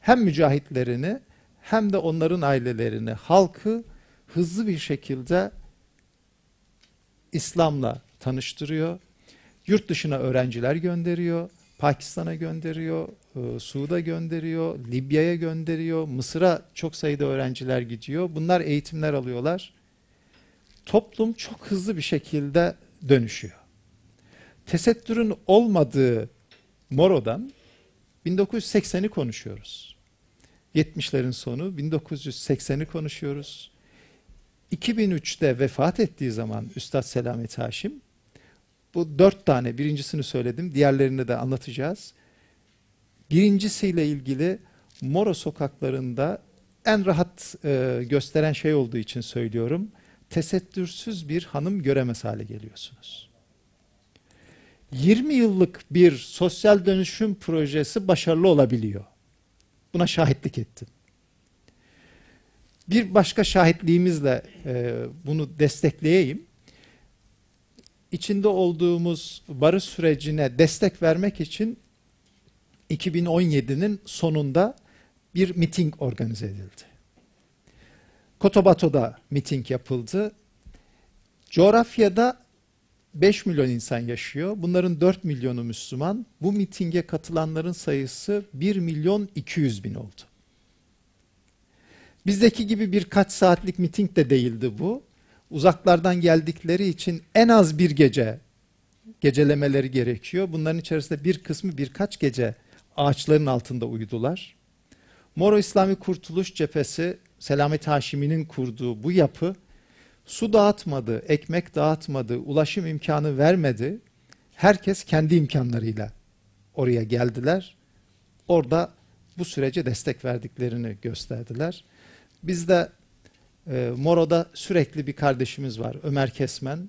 hem mücahitlerini hem de onların ailelerini, halkı hızlı bir şekilde İslam'la tanıştırıyor. Yurt dışına öğrenciler gönderiyor. Pakistan'a gönderiyor, e, Suud'a gönderiyor, Libya'ya gönderiyor, Mısır'a çok sayıda öğrenciler gidiyor. Bunlar eğitimler alıyorlar. Toplum çok hızlı bir şekilde dönüşüyor. Tesettürün olmadığı Moro'dan 1980'i konuşuyoruz. 70'lerin sonu 1980'i konuşuyoruz. 2003'te vefat ettiği zaman Üstad Selamet Haşim bu dört tane birincisini söyledim diğerlerini de anlatacağız. Birincisiyle ilgili Moro sokaklarında en rahat e, gösteren şey olduğu için söylüyorum. Tesettürsüz bir hanım göremez hale geliyorsunuz. 20 yıllık bir sosyal dönüşüm projesi başarılı olabiliyor. Buna şahitlik ettim. Bir başka şahitliğimizle e, bunu destekleyeyim. İçinde olduğumuz barış sürecine destek vermek için 2017'nin sonunda bir miting organize edildi. Kotobato'da miting yapıldı. Coğrafyada 5 milyon insan yaşıyor. Bunların 4 milyonu Müslüman. Bu mitinge katılanların sayısı 1 milyon 200 bin oldu. Bizdeki gibi birkaç saatlik miting de değildi bu. Uzaklardan geldikleri için en az bir gece gecelemeleri gerekiyor. Bunların içerisinde bir kısmı birkaç gece ağaçların altında uyudular. Moro İslami Kurtuluş Cephesi Selamet Haşimi'nin kurduğu bu yapı Su dağıtmadı, ekmek dağıtmadı, ulaşım imkanı vermedi. Herkes kendi imkanlarıyla oraya geldiler. Orada bu sürece destek verdiklerini gösterdiler. Biz de e, Moro'da sürekli bir kardeşimiz var Ömer Kesmen.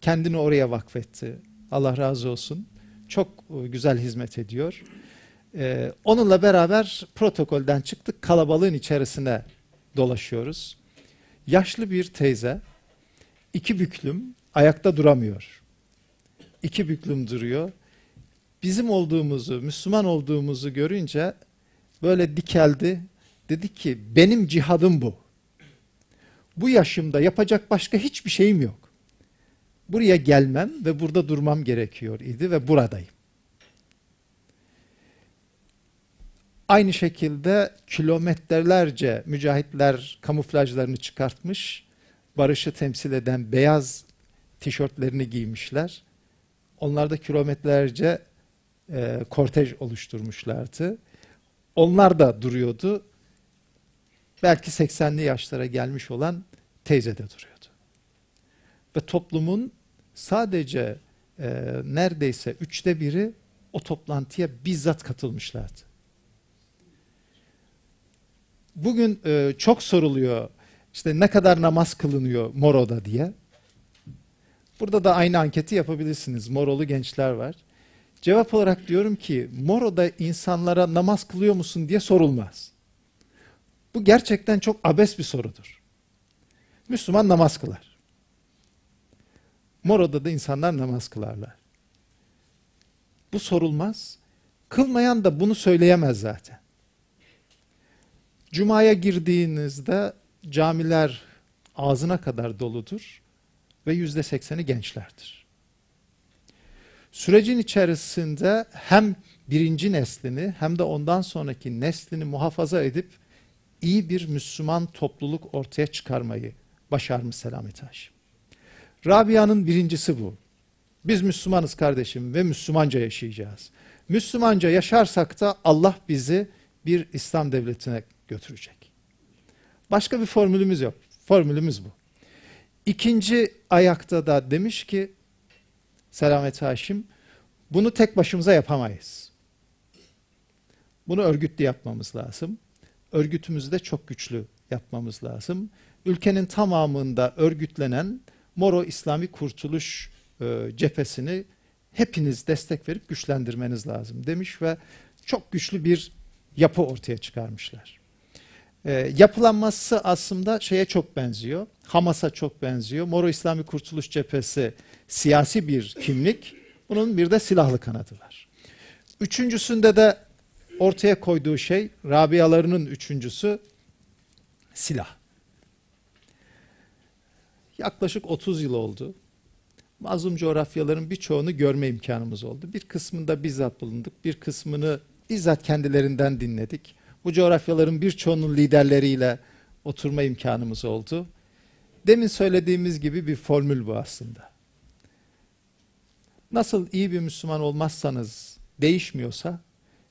Kendini oraya vakfetti. Allah razı olsun. Çok e, güzel hizmet ediyor. E, onunla beraber protokolden çıktık. Kalabalığın içerisine dolaşıyoruz. Yaşlı bir teyze, iki büklüm, ayakta duramıyor. İki büklüm duruyor. Bizim olduğumuzu, Müslüman olduğumuzu görünce böyle dikeldi. Dedi ki benim cihadım bu. Bu yaşımda yapacak başka hiçbir şeyim yok. Buraya gelmem ve burada durmam gerekiyor idi ve buradayım. Aynı şekilde kilometrelerce mücahitler kamuflajlarını çıkartmış, barışı temsil eden beyaz tişörtlerini giymişler. Onlar da kilometrelerce e, kortej oluşturmuşlardı. Onlar da duruyordu. Belki 80'li yaşlara gelmiş olan teyzede duruyordu. Ve toplumun sadece e, neredeyse üçte biri o toplantıya bizzat katılmışlardı. Bugün e, çok soruluyor işte ne kadar namaz kılınıyor Moro'da diye. Burada da aynı anketi yapabilirsiniz. Morolu gençler var. Cevap olarak diyorum ki Moro'da insanlara namaz kılıyor musun diye sorulmaz. Bu gerçekten çok abes bir sorudur. Müslüman namaz kılar. Moro'da da insanlar namaz kılarlar. Bu sorulmaz. Kılmayan da bunu söyleyemez zaten. Cuma'ya girdiğinizde camiler ağzına kadar doludur ve yüzde sekseni gençlerdir. Sürecin içerisinde hem birinci neslini hem de ondan sonraki neslini muhafaza edip iyi bir Müslüman topluluk ortaya çıkarmayı başarmış Selamet Haşim. Rabia'nın birincisi bu. Biz Müslümanız kardeşim ve Müslümanca yaşayacağız. Müslümanca yaşarsak da Allah bizi bir İslam devletine götürecek. Başka bir formülümüz yok. Formülümüz bu. İkinci ayakta da demiş ki Selamet Haşim bunu tek başımıza yapamayız. Bunu örgütlü yapmamız lazım. Örgütümüzü de çok güçlü yapmamız lazım. Ülkenin tamamında örgütlenen Moro İslami Kurtuluş e, cephesini hepiniz destek verip güçlendirmeniz lazım demiş ve çok güçlü bir yapı ortaya çıkarmışlar. E, yapılanması aslında şeye çok benziyor. Hamas'a çok benziyor. Moro İslami Kurtuluş Cephesi siyasi bir kimlik. Bunun bir de silahlı kanadı var. Üçüncüsünde de ortaya koyduğu şey, Rabialarının üçüncüsü silah. Yaklaşık 30 yıl oldu. Mazlum coğrafyaların birçoğunu görme imkanımız oldu. Bir kısmında bizzat bulunduk, bir kısmını bizzat kendilerinden dinledik. Bu coğrafyaların birçoğunun liderleriyle oturma imkanımız oldu. Demin söylediğimiz gibi bir formül bu aslında. Nasıl iyi bir Müslüman olmazsanız değişmiyorsa,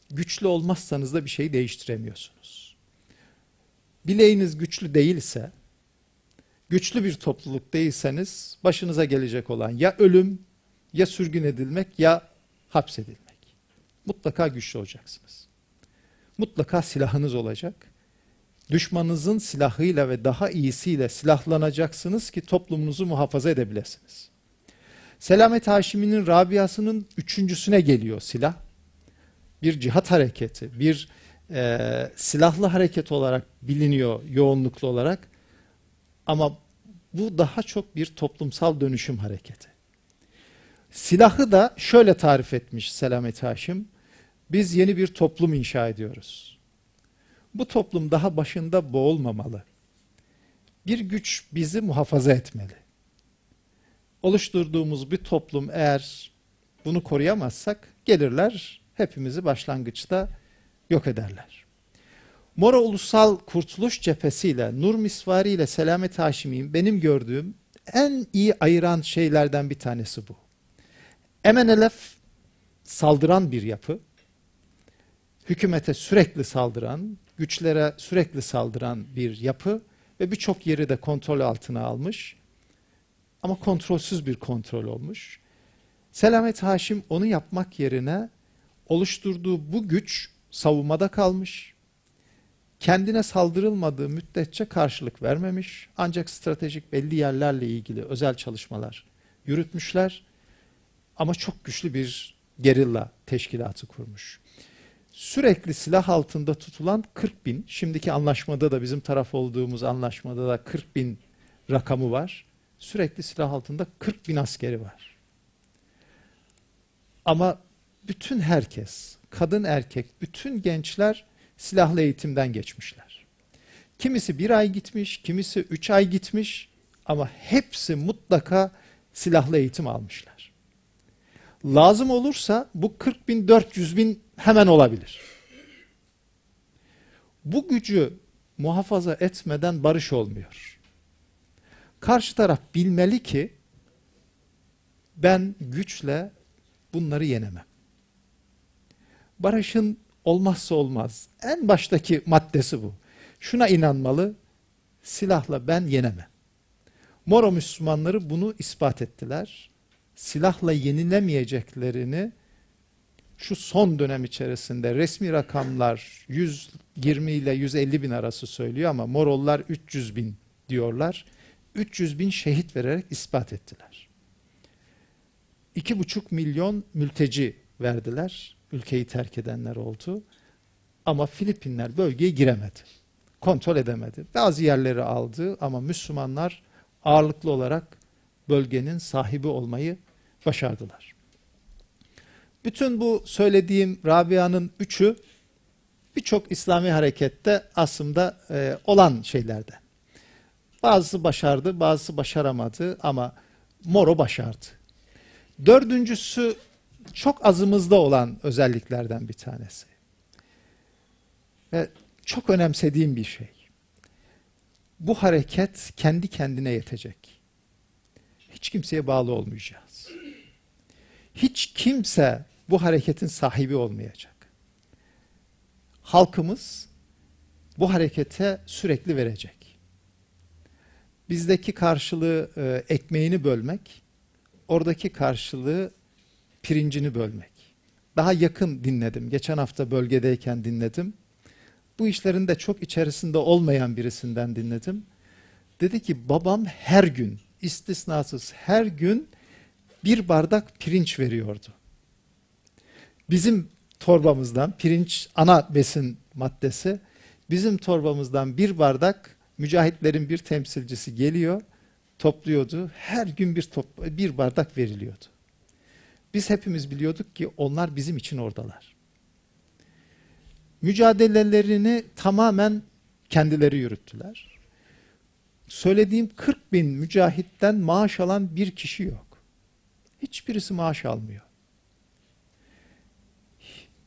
güçlü olmazsanız da bir şey değiştiremiyorsunuz. Bileğiniz güçlü değilse, güçlü bir topluluk değilseniz başınıza gelecek olan ya ölüm, ya sürgün edilmek ya hapsedilmek. Mutlaka güçlü olacaksınız. Mutlaka silahınız olacak. Düşmanınızın silahıyla ve daha iyisiyle silahlanacaksınız ki toplumunuzu muhafaza edebilirsiniz. Selamet Haşimi'nin Rabia'sının üçüncüsüne geliyor silah. Bir cihat hareketi, bir e, silahlı hareket olarak biliniyor yoğunluklu olarak. Ama bu daha çok bir toplumsal dönüşüm hareketi. Silahı da şöyle tarif etmiş Selamet Haşim. Biz yeni bir toplum inşa ediyoruz. Bu toplum daha başında boğulmamalı. Bir güç bizi muhafaza etmeli. Oluşturduğumuz bir toplum eğer bunu koruyamazsak gelirler hepimizi başlangıçta yok ederler. Mora Ulusal Kurtuluş Cephesiyle, Nur Misvari ile Selamet Haşimi'nin benim gördüğüm en iyi ayıran şeylerden bir tanesi bu. Emenelef saldıran bir yapı, hükümete sürekli saldıran, güçlere sürekli saldıran bir yapı ve birçok yeri de kontrol altına almış. Ama kontrolsüz bir kontrol olmuş. Selamet Haşim onu yapmak yerine oluşturduğu bu güç savunmada kalmış. Kendine saldırılmadığı müddetçe karşılık vermemiş. Ancak stratejik belli yerlerle ilgili özel çalışmalar yürütmüşler. Ama çok güçlü bir gerilla teşkilatı kurmuş. Sürekli silah altında tutulan 40 bin, şimdiki anlaşmada da bizim taraf olduğumuz anlaşmada da 40 bin rakamı var. Sürekli silah altında 40 bin askeri var. Ama bütün herkes, kadın erkek, bütün gençler silahlı eğitimden geçmişler. Kimisi bir ay gitmiş, kimisi üç ay gitmiş ama hepsi mutlaka silahlı eğitim almışlar. Lazım olursa bu 40 bin, 400 bin hemen olabilir. Bu gücü muhafaza etmeden barış olmuyor. Karşı taraf bilmeli ki ben güçle bunları yenemem. Barışın olmazsa olmaz. En baştaki maddesi bu. Şuna inanmalı, silahla ben yenemem. Moro Müslümanları bunu ispat ettiler. Silahla yenilemeyeceklerini şu son dönem içerisinde resmi rakamlar 120 ile 150 bin arası söylüyor ama Morollar 300 bin diyorlar. 300 bin şehit vererek ispat ettiler. 2,5 milyon mülteci verdiler. Ülkeyi terk edenler oldu. Ama Filipinler bölgeye giremedi. Kontrol edemedi. Bazı yerleri aldı ama Müslümanlar ağırlıklı olarak bölgenin sahibi olmayı başardılar. Bütün bu söylediğim Rabia'nın üçü birçok İslami harekette aslında e, olan şeylerde. Bazısı başardı, bazısı başaramadı ama Moro başardı. Dördüncüsü çok azımızda olan özelliklerden bir tanesi. Ve çok önemsediğim bir şey. Bu hareket kendi kendine yetecek. Hiç kimseye bağlı olmayacağız. Hiç kimse bu hareketin sahibi olmayacak. Halkımız bu harekete sürekli verecek. Bizdeki karşılığı e, ekmeğini bölmek, oradaki karşılığı pirincini bölmek. Daha yakın dinledim. Geçen hafta bölgedeyken dinledim. Bu işlerin de çok içerisinde olmayan birisinden dinledim. Dedi ki babam her gün istisnasız her gün bir bardak pirinç veriyordu. Bizim torbamızdan pirinç ana besin maddesi bizim torbamızdan bir bardak mücahitlerin bir temsilcisi geliyor topluyordu. Her gün bir top, bir bardak veriliyordu. Biz hepimiz biliyorduk ki onlar bizim için oradalar. Mücadelelerini tamamen kendileri yürüttüler. Söylediğim 40 bin mücahitten maaş alan bir kişi yok. Hiçbirisi maaş almıyor.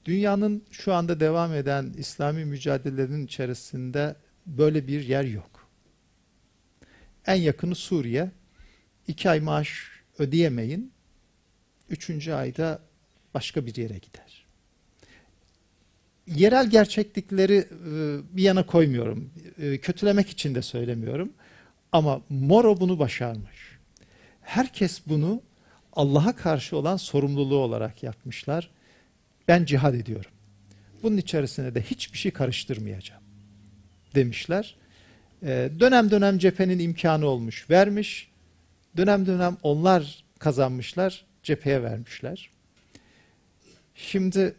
Dünyanın şu anda devam eden İslami mücadelelerin içerisinde böyle bir yer yok. En yakını Suriye. iki ay maaş ödeyemeyin. Üçüncü ayda başka bir yere gider. Yerel gerçeklikleri e, bir yana koymuyorum. E, kötülemek için de söylemiyorum. Ama Moro bunu başarmış. Herkes bunu Allah'a karşı olan sorumluluğu olarak yapmışlar. Ben cihad ediyorum. Bunun içerisine de hiçbir şey karıştırmayacağım demişler. Ee, dönem dönem cephenin imkanı olmuş, vermiş. Dönem dönem onlar kazanmışlar, cepheye vermişler. Şimdi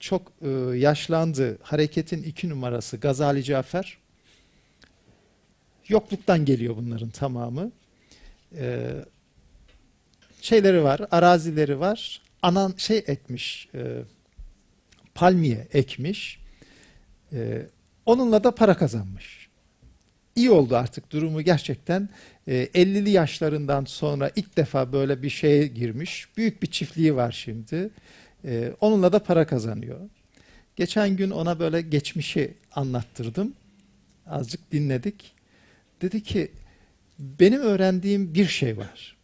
çok e, yaşlandı. Hareketin iki numarası Gazali Cafer. Yokluktan geliyor bunların tamamı. Ee, şeyleri var, arazileri var. Anan şey ekmiş, e, palmiye ekmiş. E, onunla da para kazanmış. İyi oldu artık durumu gerçekten. E, 50'li yaşlarından sonra ilk defa böyle bir şeye girmiş. Büyük bir çiftliği var şimdi. E, onunla da para kazanıyor. Geçen gün ona böyle geçmişi anlattırdım. Azıcık dinledik. Dedi ki benim öğrendiğim bir şey var.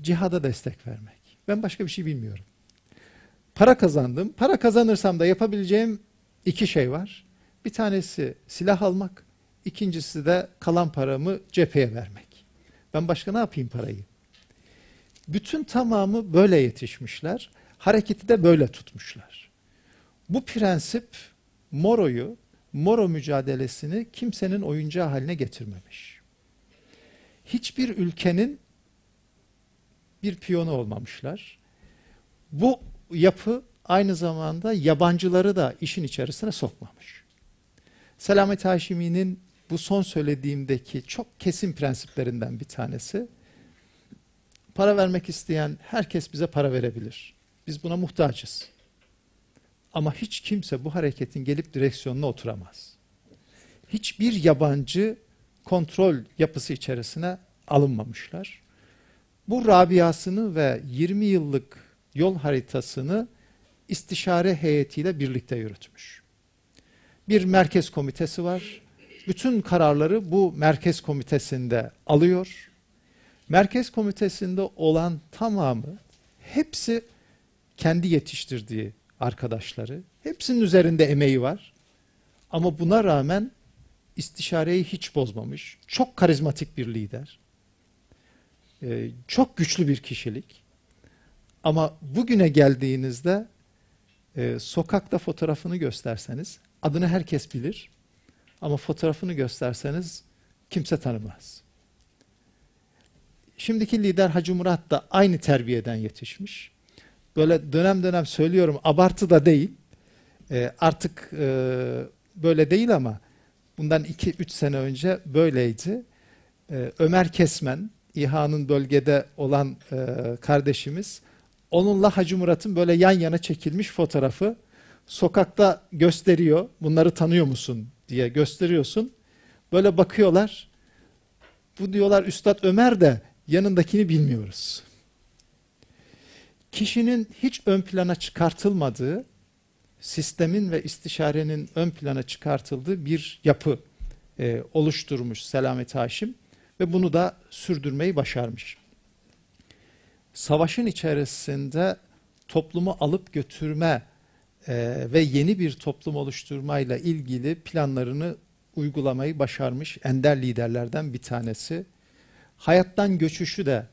Cihada destek vermek. Ben başka bir şey bilmiyorum. Para kazandım. Para kazanırsam da yapabileceğim iki şey var. Bir tanesi silah almak, ikincisi de kalan paramı cepheye vermek. Ben başka ne yapayım parayı? Bütün tamamı böyle yetişmişler. Hareketi de böyle tutmuşlar. Bu prensip Moro'yu, Moro mücadelesini kimsenin oyuncağı haline getirmemiş. Hiçbir ülkenin bir piyonu olmamışlar. Bu yapı aynı zamanda yabancıları da işin içerisine sokmamış. Selamet Haşimi'nin bu son söylediğimdeki çok kesin prensiplerinden bir tanesi, para vermek isteyen herkes bize para verebilir. Biz buna muhtaçız. Ama hiç kimse bu hareketin gelip direksiyonuna oturamaz. Hiçbir yabancı kontrol yapısı içerisine alınmamışlar. Bu Rabia'sını ve 20 yıllık yol haritasını istişare heyetiyle birlikte yürütmüş. Bir merkez komitesi var. Bütün kararları bu merkez komitesinde alıyor. Merkez komitesinde olan tamamı hepsi kendi yetiştirdiği arkadaşları. Hepsinin üzerinde emeği var. Ama buna rağmen istişareyi hiç bozmamış. Çok karizmatik bir lider. Ee, çok güçlü bir kişilik. Ama bugüne geldiğinizde e, sokakta fotoğrafını gösterseniz adını herkes bilir. Ama fotoğrafını gösterseniz kimse tanımaz. Şimdiki lider Hacı Murat da aynı terbiyeden yetişmiş. Böyle dönem dönem söylüyorum abartı da değil. E, artık e, böyle değil ama bundan 2-3 sene önce böyleydi. E, Ömer Kesmen, İHA'nın bölgede olan e, kardeşimiz, onunla Hacı Murat'ın böyle yan yana çekilmiş fotoğrafı sokakta gösteriyor. Bunları tanıyor musun diye gösteriyorsun. Böyle bakıyorlar. Bu diyorlar Üstad Ömer de yanındakini bilmiyoruz. Kişinin hiç ön plana çıkartılmadığı, sistemin ve istişarenin ön plana çıkartıldığı bir yapı e, oluşturmuş Selamet Haşim ve bunu da sürdürmeyi başarmış. Savaşın içerisinde toplumu alıp götürme e, ve yeni bir toplum oluşturmayla ilgili planlarını uygulamayı başarmış ender liderlerden bir tanesi. Hayattan göçüşü de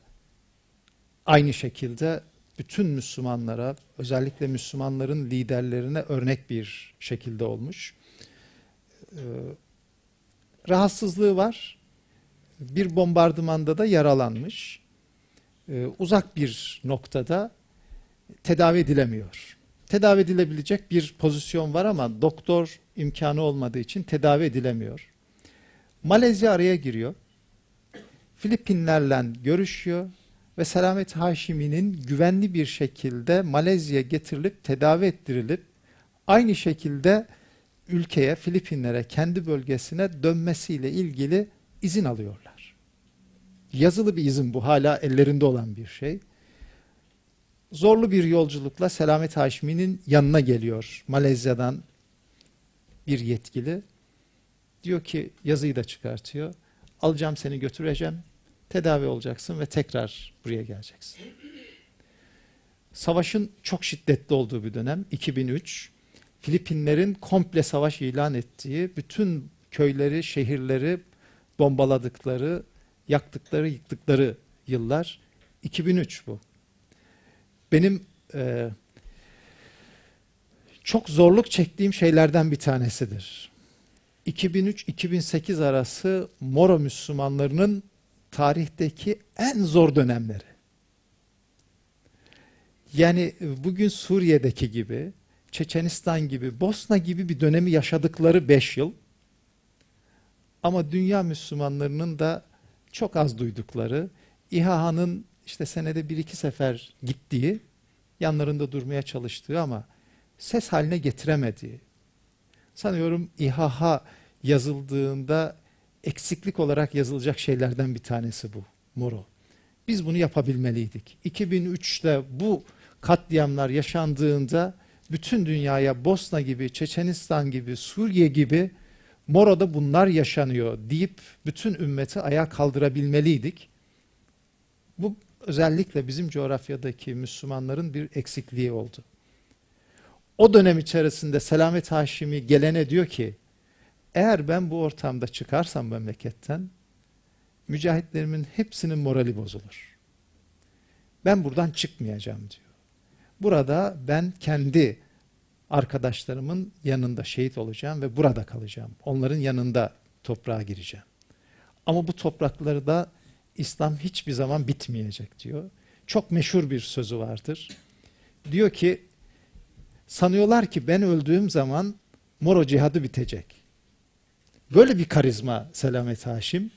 aynı şekilde bütün Müslümanlara, özellikle Müslümanların liderlerine örnek bir şekilde olmuş. Ee, rahatsızlığı var. Bir bombardımanda da yaralanmış. Ee, uzak bir noktada tedavi edilemiyor. Tedavi edilebilecek bir pozisyon var ama doktor imkanı olmadığı için tedavi edilemiyor. Malezya araya giriyor. Filipinlerle görüşüyor ve Selamet Haşimi'nin güvenli bir şekilde Malezya'ya getirilip tedavi ettirilip aynı şekilde ülkeye, Filipinlere, kendi bölgesine dönmesiyle ilgili izin alıyorlar. Yazılı bir izin bu, hala ellerinde olan bir şey. Zorlu bir yolculukla Selamet Haşimi'nin yanına geliyor Malezya'dan bir yetkili. Diyor ki yazıyı da çıkartıyor. Alacağım seni götüreceğim tedavi olacaksın ve tekrar buraya geleceksin. Savaşın çok şiddetli olduğu bir dönem 2003. Filipinlerin komple savaş ilan ettiği, bütün köyleri, şehirleri bombaladıkları, yaktıkları, yıktıkları yıllar 2003 bu. Benim e, çok zorluk çektiğim şeylerden bir tanesidir. 2003-2008 arası Moro Müslümanlarının tarihteki en zor dönemleri. Yani bugün Suriye'deki gibi, Çeçenistan gibi, Bosna gibi bir dönemi yaşadıkları beş yıl. Ama dünya Müslümanlarının da çok az duydukları, İHA'nın işte senede bir iki sefer gittiği, yanlarında durmaya çalıştığı ama ses haline getiremediği. Sanıyorum İHA yazıldığında eksiklik olarak yazılacak şeylerden bir tanesi bu. Moro. Biz bunu yapabilmeliydik. 2003'te bu katliamlar yaşandığında bütün dünyaya Bosna gibi, Çeçenistan gibi, Suriye gibi Moro'da bunlar yaşanıyor deyip bütün ümmeti ayağa kaldırabilmeliydik. Bu özellikle bizim coğrafyadaki Müslümanların bir eksikliği oldu. O dönem içerisinde Selamet Haşimi gelene diyor ki eğer ben bu ortamda çıkarsam memleketten, mücahitlerimin hepsinin morali bozulur. Ben buradan çıkmayacağım diyor. Burada ben kendi arkadaşlarımın yanında şehit olacağım ve burada kalacağım. Onların yanında toprağa gireceğim. Ama bu toprakları da İslam hiçbir zaman bitmeyecek diyor. Çok meşhur bir sözü vardır. Diyor ki sanıyorlar ki ben öldüğüm zaman Moro cihadı bitecek. Böyle bir karizma Selamet Haşim.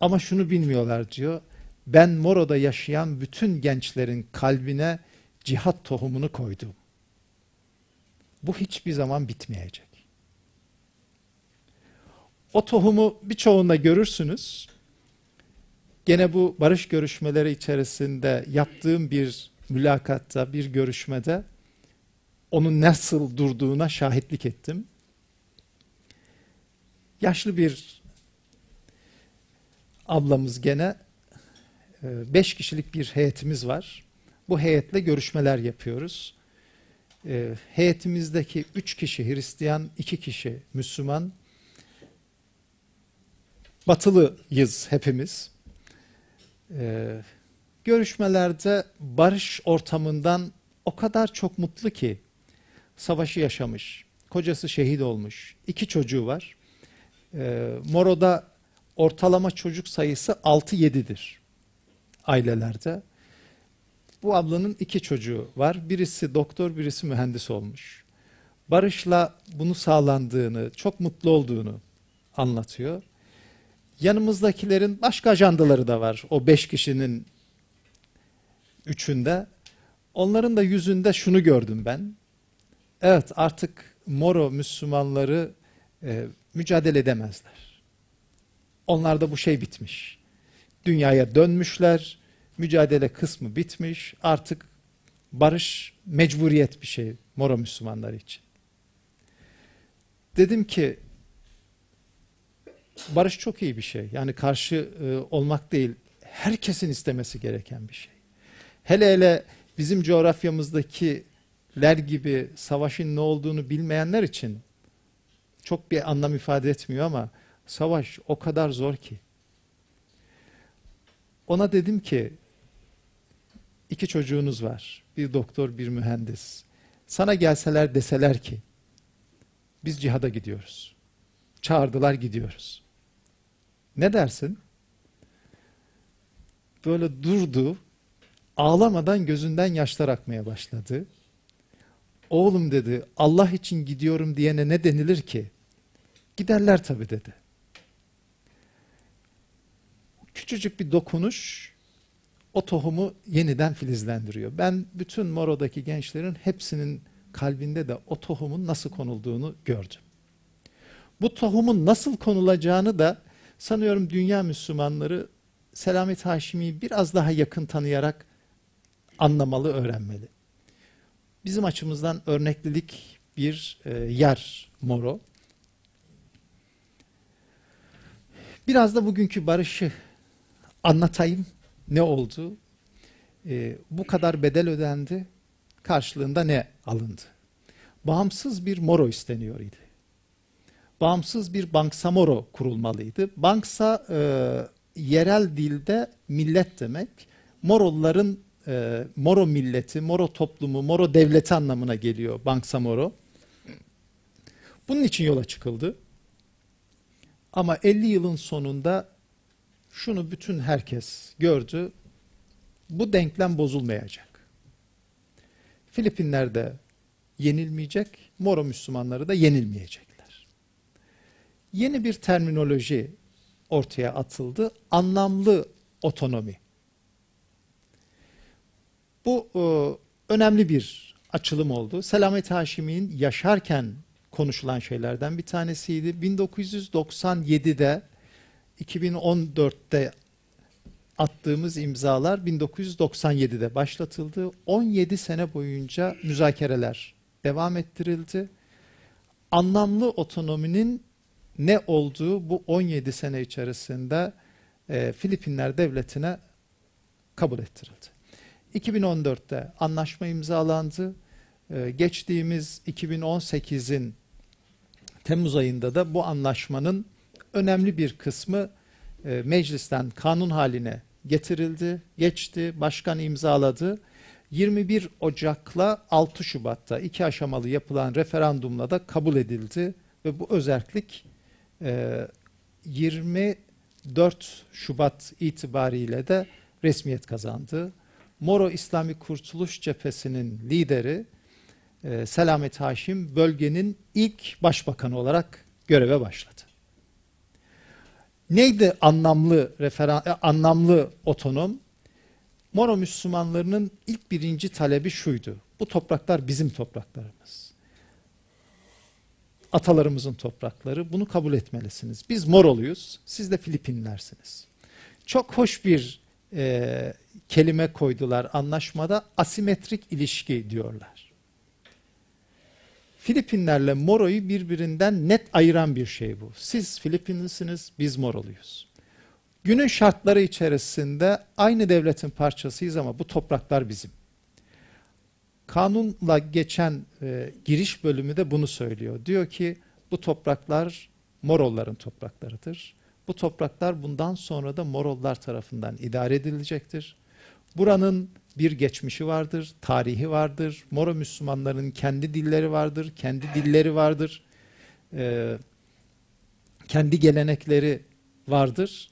Ama şunu bilmiyorlar diyor. Ben Moro'da yaşayan bütün gençlerin kalbine cihat tohumunu koydum. Bu hiçbir zaman bitmeyecek. O tohumu birçoğunda görürsünüz. Gene bu barış görüşmeleri içerisinde yaptığım bir mülakatta, bir görüşmede onun nasıl durduğuna şahitlik ettim yaşlı bir ablamız gene e, beş kişilik bir heyetimiz var. Bu heyetle görüşmeler yapıyoruz. E, heyetimizdeki üç kişi Hristiyan, iki kişi Müslüman. batılıyız hepimiz. Ee, görüşmelerde barış ortamından o kadar çok mutlu ki savaşı yaşamış, kocası şehit olmuş, iki çocuğu var. Ee, Moro'da ortalama çocuk sayısı 6-7'dir ailelerde. Bu ablanın iki çocuğu var. Birisi doktor, birisi mühendis olmuş. Barış'la bunu sağlandığını, çok mutlu olduğunu anlatıyor. Yanımızdakilerin başka ajandaları da var. O beş kişinin üçünde. Onların da yüzünde şunu gördüm ben. Evet artık Moro Müslümanları e, mücadele edemezler. Onlarda bu şey bitmiş. Dünyaya dönmüşler, mücadele kısmı bitmiş. Artık barış mecburiyet bir şey Moro Müslümanlar için. Dedim ki barış çok iyi bir şey. Yani karşı e, olmak değil, herkesin istemesi gereken bir şey. Hele hele bizim coğrafyamızdakiler gibi savaşın ne olduğunu bilmeyenler için çok bir anlam ifade etmiyor ama savaş o kadar zor ki. Ona dedim ki iki çocuğunuz var. Bir doktor, bir mühendis. Sana gelseler deseler ki biz cihada gidiyoruz. Çağırdılar gidiyoruz. Ne dersin? Böyle durdu. Ağlamadan gözünden yaşlar akmaya başladı. Oğlum dedi Allah için gidiyorum diyene ne denilir ki? Giderler tabi dedi. Küçücük bir dokunuş o tohumu yeniden filizlendiriyor. Ben bütün Moro'daki gençlerin hepsinin kalbinde de o tohumun nasıl konulduğunu gördüm. Bu tohumun nasıl konulacağını da sanıyorum dünya Müslümanları Selamet Haşimi'yi biraz daha yakın tanıyarak anlamalı, öğrenmeli. Bizim açımızdan örneklilik bir e, yer Moro. Biraz da bugünkü barışı anlatayım. Ne oldu? E, bu kadar bedel ödendi. Karşılığında ne alındı? Bağımsız bir Moro isteniyor idi. Bağımsız bir Banksa Moro kurulmalıydı. Banksa e, yerel dilde millet demek. Moroların e, Moro milleti, Moro toplumu, Moro devleti anlamına geliyor Banksa Moro. Bunun için yola çıkıldı. Ama 50 yılın sonunda şunu bütün herkes gördü. Bu denklem bozulmayacak. Filipinler'de yenilmeyecek, Moro Müslümanları da yenilmeyecekler. Yeni bir terminoloji ortaya atıldı. Anlamlı otonomi. Bu e, önemli bir açılım oldu. Selamet Haşimi'nin yaşarken konuşulan şeylerden bir tanesiydi. 1997'de 2014'te attığımız imzalar 1997'de başlatıldı. 17 sene boyunca müzakereler devam ettirildi. Anlamlı otonominin ne olduğu bu 17 sene içerisinde e, Filipinler devletine kabul ettirildi. 2014'te anlaşma imzalandı. E, geçtiğimiz 2018'in Temmuz ayında da bu anlaşmanın önemli bir kısmı e, meclisten kanun haline getirildi, geçti, başkan imzaladı. 21 Ocak'la 6 Şubat'ta iki aşamalı yapılan referandumla da kabul edildi ve bu özellik 24 Şubat itibariyle de resmiyet kazandı. Moro İslami Kurtuluş Cephesi'nin lideri e, Selamet Haşim bölgenin ilk başbakanı olarak göreve başladı. Neydi anlamlı referan, e, anlamlı otonom? Moro Müslümanlarının ilk birinci talebi şuydu. Bu topraklar bizim topraklarımız. Atalarımızın toprakları. Bunu kabul etmelisiniz. Biz Moroluyuz. Siz de Filipinlersiniz. Çok hoş bir e, kelime koydular anlaşmada. Asimetrik ilişki diyorlar. Filipinlerle Moro'yu birbirinden net ayıran bir şey bu. Siz Filipinlisiniz, biz Moroluyuz. Günün şartları içerisinde aynı devletin parçasıyız ama bu topraklar bizim. Kanunla geçen e, giriş bölümü de bunu söylüyor. Diyor ki bu topraklar Morolların topraklarıdır. Bu topraklar bundan sonra da Morollar tarafından idare edilecektir. Buranın bir geçmişi vardır, tarihi vardır. Moro Müslümanların kendi dilleri vardır, kendi dilleri vardır. Ee, kendi gelenekleri vardır.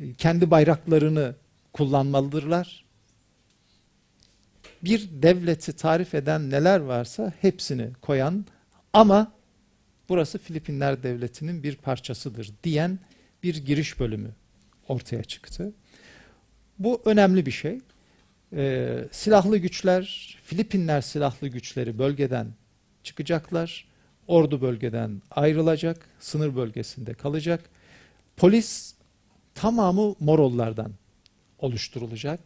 Ee, Kendi bayraklarını kullanmalıdırlar. Bir devleti tarif eden neler varsa hepsini koyan ama burası Filipinler Devleti'nin bir parçasıdır diyen bir giriş bölümü ortaya çıktı. Bu önemli bir şey. Ee, silahlı güçler, Filipinler silahlı güçleri bölgeden çıkacaklar. Ordu bölgeden ayrılacak, sınır bölgesinde kalacak. Polis tamamı Morollardan oluşturulacak.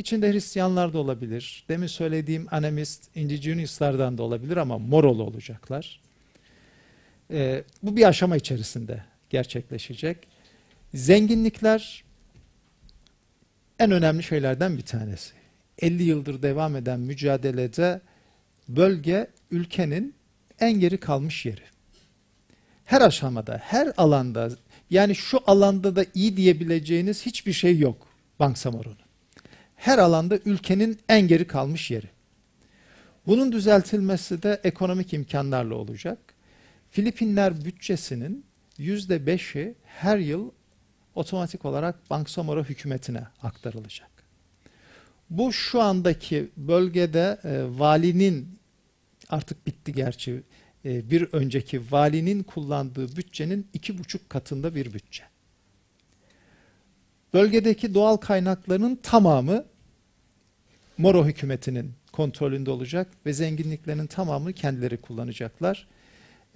İçinde Hristiyanlar da olabilir. Demin söylediğim Animist, Indigenous,'lardan da olabilir ama Morol olacaklar. Ee, bu bir aşama içerisinde gerçekleşecek. Zenginlikler en önemli şeylerden bir tanesi. 50 yıldır devam eden mücadelede bölge ülkenin en geri kalmış yeri. Her aşamada, her alanda yani şu alanda da iyi diyebileceğiniz hiçbir şey yok Bangsamoru'nun. Her alanda ülkenin en geri kalmış yeri. Bunun düzeltilmesi de ekonomik imkanlarla olacak. Filipinler bütçesinin yüzde beşi her yıl otomatik olarak Bangsamoro hükümetine aktarılacak. Bu şu andaki bölgede e, valinin artık bitti gerçi e, bir önceki valinin kullandığı bütçenin iki buçuk katında bir bütçe. Bölgedeki doğal kaynakların tamamı Moro hükümetinin kontrolünde olacak ve zenginliklerin tamamını kendileri kullanacaklar.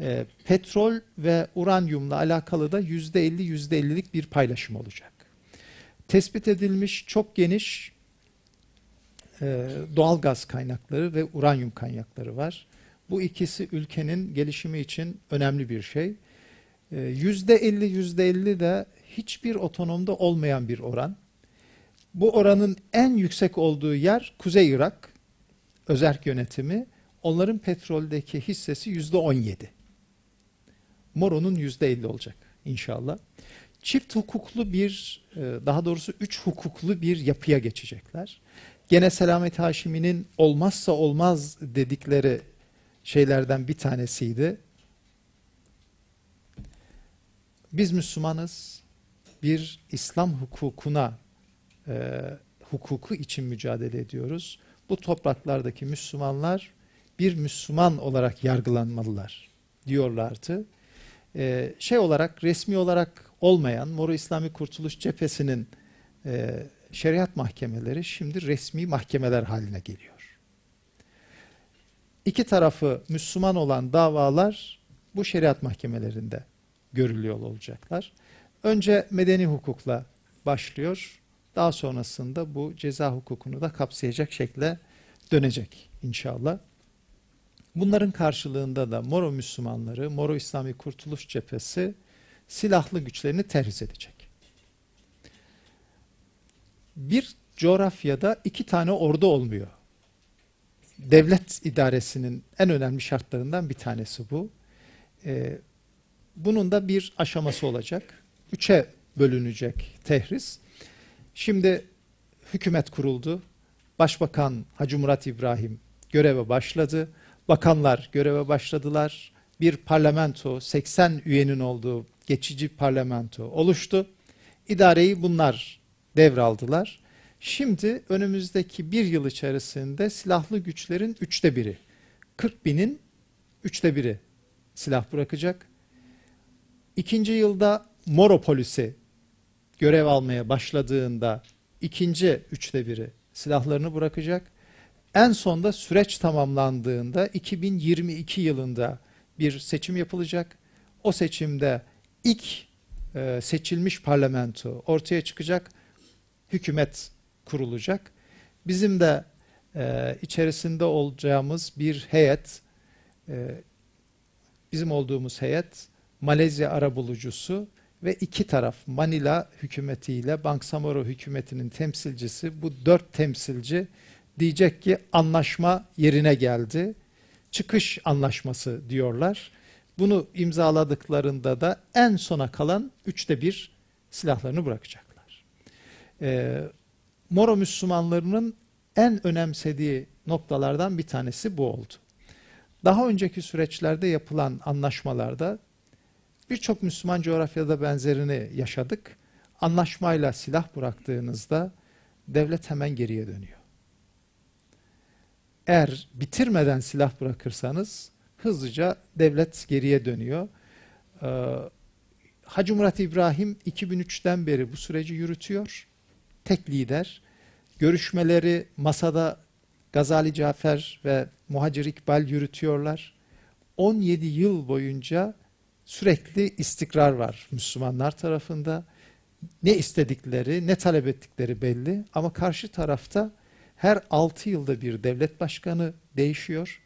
E, petrol ve uranyumla alakalı da yüzde elli yüzde ellilik bir paylaşım olacak. Tespit edilmiş çok geniş e, doğal gaz kaynakları ve uranyum kaynakları var. Bu ikisi ülkenin gelişimi için önemli bir şey. E, yüzde elli yüzde elli de hiçbir otonomda olmayan bir oran. Bu oranın en yüksek olduğu yer Kuzey Irak, özerk yönetimi. Onların petroldeki hissesi yüzde on yedi. Moro'nun yüzde elli olacak inşallah. Çift hukuklu bir, e, daha doğrusu üç hukuklu bir yapıya geçecekler. Gene Selamet Haşimi'nin olmazsa olmaz dedikleri şeylerden bir tanesiydi. Biz Müslümanız, bir İslam hukukuna, e, hukuku için mücadele ediyoruz. Bu topraklardaki Müslümanlar bir Müslüman olarak yargılanmalılar diyorlardı. E, şey olarak, resmi olarak olmayan Moro İslami Kurtuluş Cephesi'nin e, şeriat mahkemeleri şimdi resmi mahkemeler haline geliyor. İki tarafı Müslüman olan davalar bu şeriat mahkemelerinde görülüyor olacaklar. Önce medeni hukukla başlıyor. Daha sonrasında bu ceza hukukunu da kapsayacak şekle dönecek inşallah. Bunların karşılığında da Moro Müslümanları, Moro İslami Kurtuluş Cephesi silahlı güçlerini terhis edecek. Bir coğrafyada iki tane ordu olmuyor. Devlet idaresinin en önemli şartlarından bir tanesi bu. Ee, bunun da bir aşaması olacak. Üçe bölünecek tehris. Şimdi hükümet kuruldu. Başbakan Hacı Murat İbrahim göreve başladı. Bakanlar göreve başladılar. Bir parlamento, 80 üyenin olduğu geçici parlamento oluştu. İdareyi bunlar devraldılar. Şimdi önümüzdeki bir yıl içerisinde silahlı güçlerin üçte biri, 40 binin üçte biri silah bırakacak. İkinci yılda Moro polisi görev almaya başladığında ikinci üçte biri silahlarını bırakacak. En sonda süreç tamamlandığında 2022 yılında bir seçim yapılacak. O seçimde ilk e, seçilmiş parlamento ortaya çıkacak. Hükümet kurulacak. Bizim de e, içerisinde olacağımız bir heyet, e, bizim olduğumuz heyet Malezya arabulucusu ve iki taraf Manila hükümetiyle Bangsamoro hükümetinin temsilcisi bu dört temsilci diyecek ki anlaşma yerine geldi. Çıkış anlaşması diyorlar. Bunu imzaladıklarında da en sona kalan üçte bir silahlarını bırakacaklar. E, Moro Müslümanlarının en önemsediği noktalardan bir tanesi bu oldu. Daha önceki süreçlerde yapılan anlaşmalarda birçok Müslüman coğrafyada benzerini yaşadık. Anlaşmayla silah bıraktığınızda devlet hemen geriye dönüyor. Eğer bitirmeden silah bırakırsanız hızlıca devlet geriye dönüyor. Ee, Hacı Murat İbrahim 2003'ten beri bu süreci yürütüyor. Tek lider. Görüşmeleri masada Gazali Cafer ve Muhacir İkbal yürütüyorlar. 17 yıl boyunca sürekli istikrar var Müslümanlar tarafında. Ne istedikleri, ne talep ettikleri belli ama karşı tarafta her 6 yılda bir devlet başkanı değişiyor.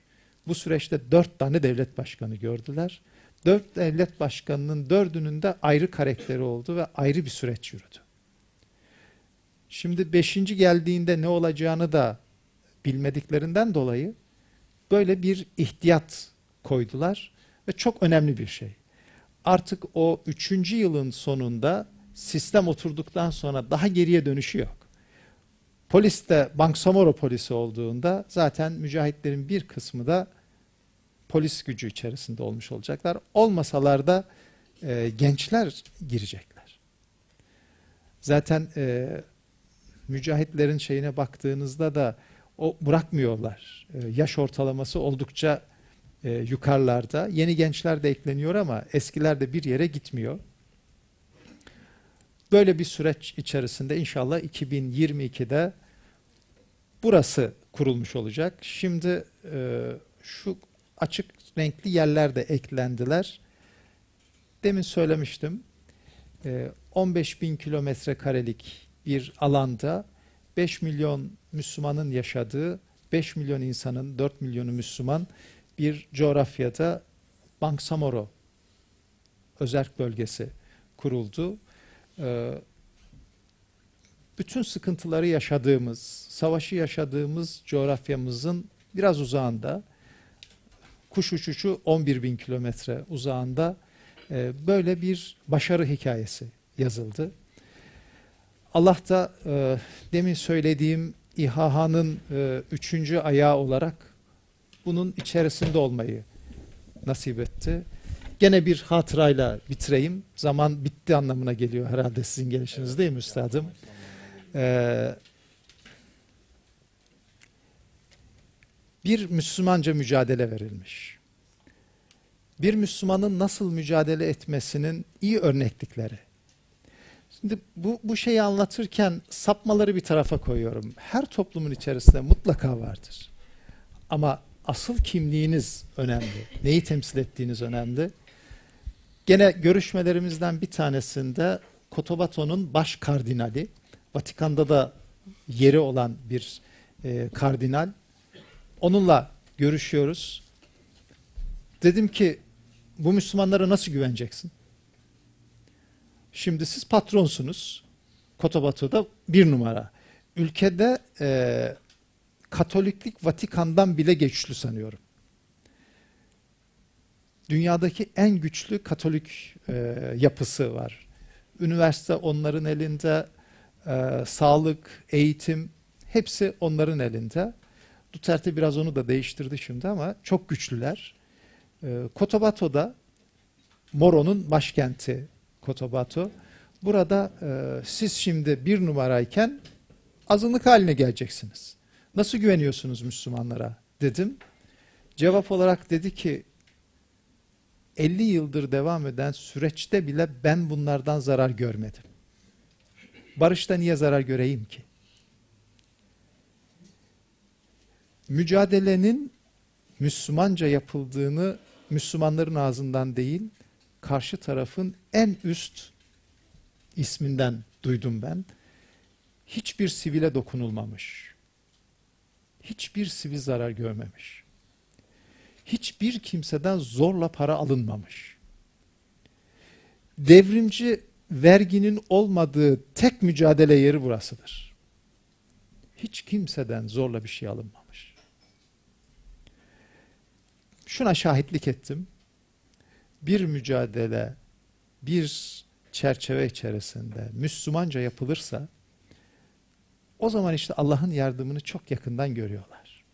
Bu süreçte 4 tane devlet başkanı gördüler. 4 devlet başkanının dördünün de ayrı karakteri oldu ve ayrı bir süreç yürüdü. Şimdi 5. geldiğinde ne olacağını da bilmediklerinden dolayı böyle bir ihtiyat koydular ve çok önemli bir şey. Artık o üçüncü yılın sonunda sistem oturduktan sonra daha geriye dönüşü yok. Polis de Bangsamoro polisi olduğunda zaten mücahitlerin bir kısmı da polis gücü içerisinde olmuş olacaklar. Olmasalar da e, gençler girecekler. Zaten e, mücahitlerin şeyine baktığınızda da o bırakmıyorlar. E, yaş ortalaması oldukça e, yukarılarda. Yeni gençler de ekleniyor ama eskiler de bir yere gitmiyor. Böyle bir süreç içerisinde inşallah 2022'de burası kurulmuş olacak. Şimdi e, şu açık renkli yerler de eklendiler. Demin söylemiştim. E, 15 bin kilometre karelik bir alanda 5 milyon Müslümanın yaşadığı, 5 milyon insanın, 4 milyonu Müslüman bir coğrafyada Bangsamoro özerk bölgesi kuruldu. Ee, bütün sıkıntıları yaşadığımız, savaşı yaşadığımız coğrafyamızın biraz uzağında, kuş uçuşu 11 bin kilometre uzağında e, böyle bir başarı hikayesi yazıldı. Allah da e, demin söylediğim İHA'nın e, üçüncü ayağı olarak bunun içerisinde olmayı nasip etti. Gene bir hatırayla bitireyim. Zaman bitti anlamına geliyor herhalde sizin gelişiniz değil mi üstadım? Ee, bir Müslümanca mücadele verilmiş. Bir Müslümanın nasıl mücadele etmesinin iyi örneklikleri. Şimdi bu, bu şeyi anlatırken sapmaları bir tarafa koyuyorum. Her toplumun içerisinde mutlaka vardır. Ama asıl kimliğiniz önemli. Neyi temsil ettiğiniz önemli. Gene görüşmelerimizden bir tanesinde Cotobato'nun baş kardinali, Vatikan'da da yeri olan bir e, kardinal. Onunla görüşüyoruz. Dedim ki bu Müslümanlara nasıl güveneceksin? Şimdi siz patronsunuz. Kotobato'da bir numara. Ülkede e, Katoliklik Vatikan'dan bile güçlü sanıyorum. Dünyadaki en güçlü Katolik e, yapısı var. Üniversite onların elinde, e, sağlık, eğitim hepsi onların elinde. Duterte biraz onu da değiştirdi şimdi ama çok güçlüler. E, Cotobato'da Moro'nun başkenti Cotabato. Burada e, siz şimdi bir numarayken azınlık haline geleceksiniz. Nasıl güveniyorsunuz Müslümanlara dedim. Cevap olarak dedi ki 50 yıldır devam eden süreçte bile ben bunlardan zarar görmedim. Barışta niye zarar göreyim ki? Mücadelenin Müslümanca yapıldığını Müslümanların ağzından değil, karşı tarafın en üst isminden duydum ben. Hiçbir sivile dokunulmamış. Hiçbir sivil zarar görmemiş. Hiçbir kimseden zorla para alınmamış. Devrimci verginin olmadığı tek mücadele yeri burasıdır. Hiç kimseden zorla bir şey alınmamış. Şuna şahitlik ettim bir mücadele, bir çerçeve içerisinde Müslümanca yapılırsa o zaman işte Allah'ın yardımını çok yakından görüyorlar.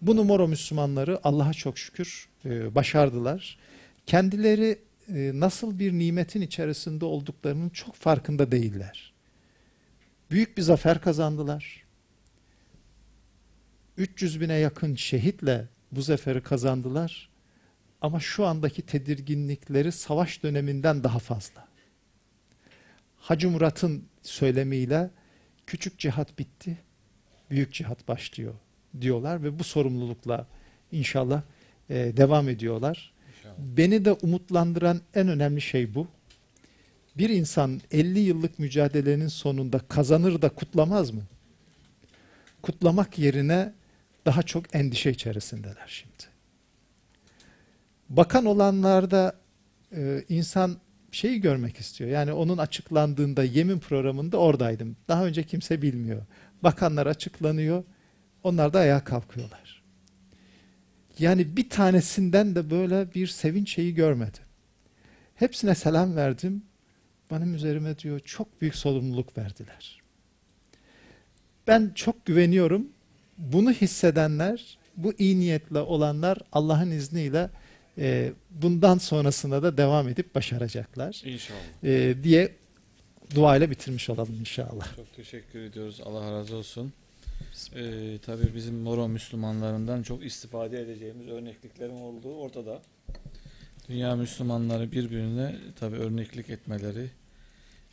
Bunu Moro Müslümanları Allah'a çok şükür e, başardılar. Kendileri e, nasıl bir nimetin içerisinde olduklarının çok farkında değiller. Büyük bir zafer kazandılar. 300 bine yakın şehitle bu zaferi kazandılar. Ama şu andaki tedirginlikleri savaş döneminden daha fazla. Hacı Murat'ın söylemiyle küçük cihat bitti, büyük cihat başlıyor diyorlar ve bu sorumlulukla inşallah e, devam ediyorlar. İnşallah. Beni de umutlandıran en önemli şey bu. Bir insan 50 yıllık mücadelenin sonunda kazanır da kutlamaz mı? Kutlamak yerine daha çok endişe içerisindeler şimdi. Bakan olanlarda e, insan şeyi görmek istiyor. Yani onun açıklandığında yemin programında oradaydım. Daha önce kimse bilmiyor. Bakanlar açıklanıyor. Onlar da ayağa kalkıyorlar. Yani bir tanesinden de böyle bir sevinç şeyi görmedim. Hepsine selam verdim. Benim üzerime diyor çok büyük sorumluluk verdiler. Ben çok güveniyorum. Bunu hissedenler, bu iyi niyetle olanlar Allah'ın izniyle e, bundan sonrasında da devam edip başaracaklar İnşallah. e, diye duayla bitirmiş olalım inşallah. Çok teşekkür ediyoruz. Allah razı olsun. Ee, tabii bizim Moro Müslümanlarından çok istifade edeceğimiz örnekliklerin olduğu ortada. Dünya Müslümanları birbirine tabii örneklik etmeleri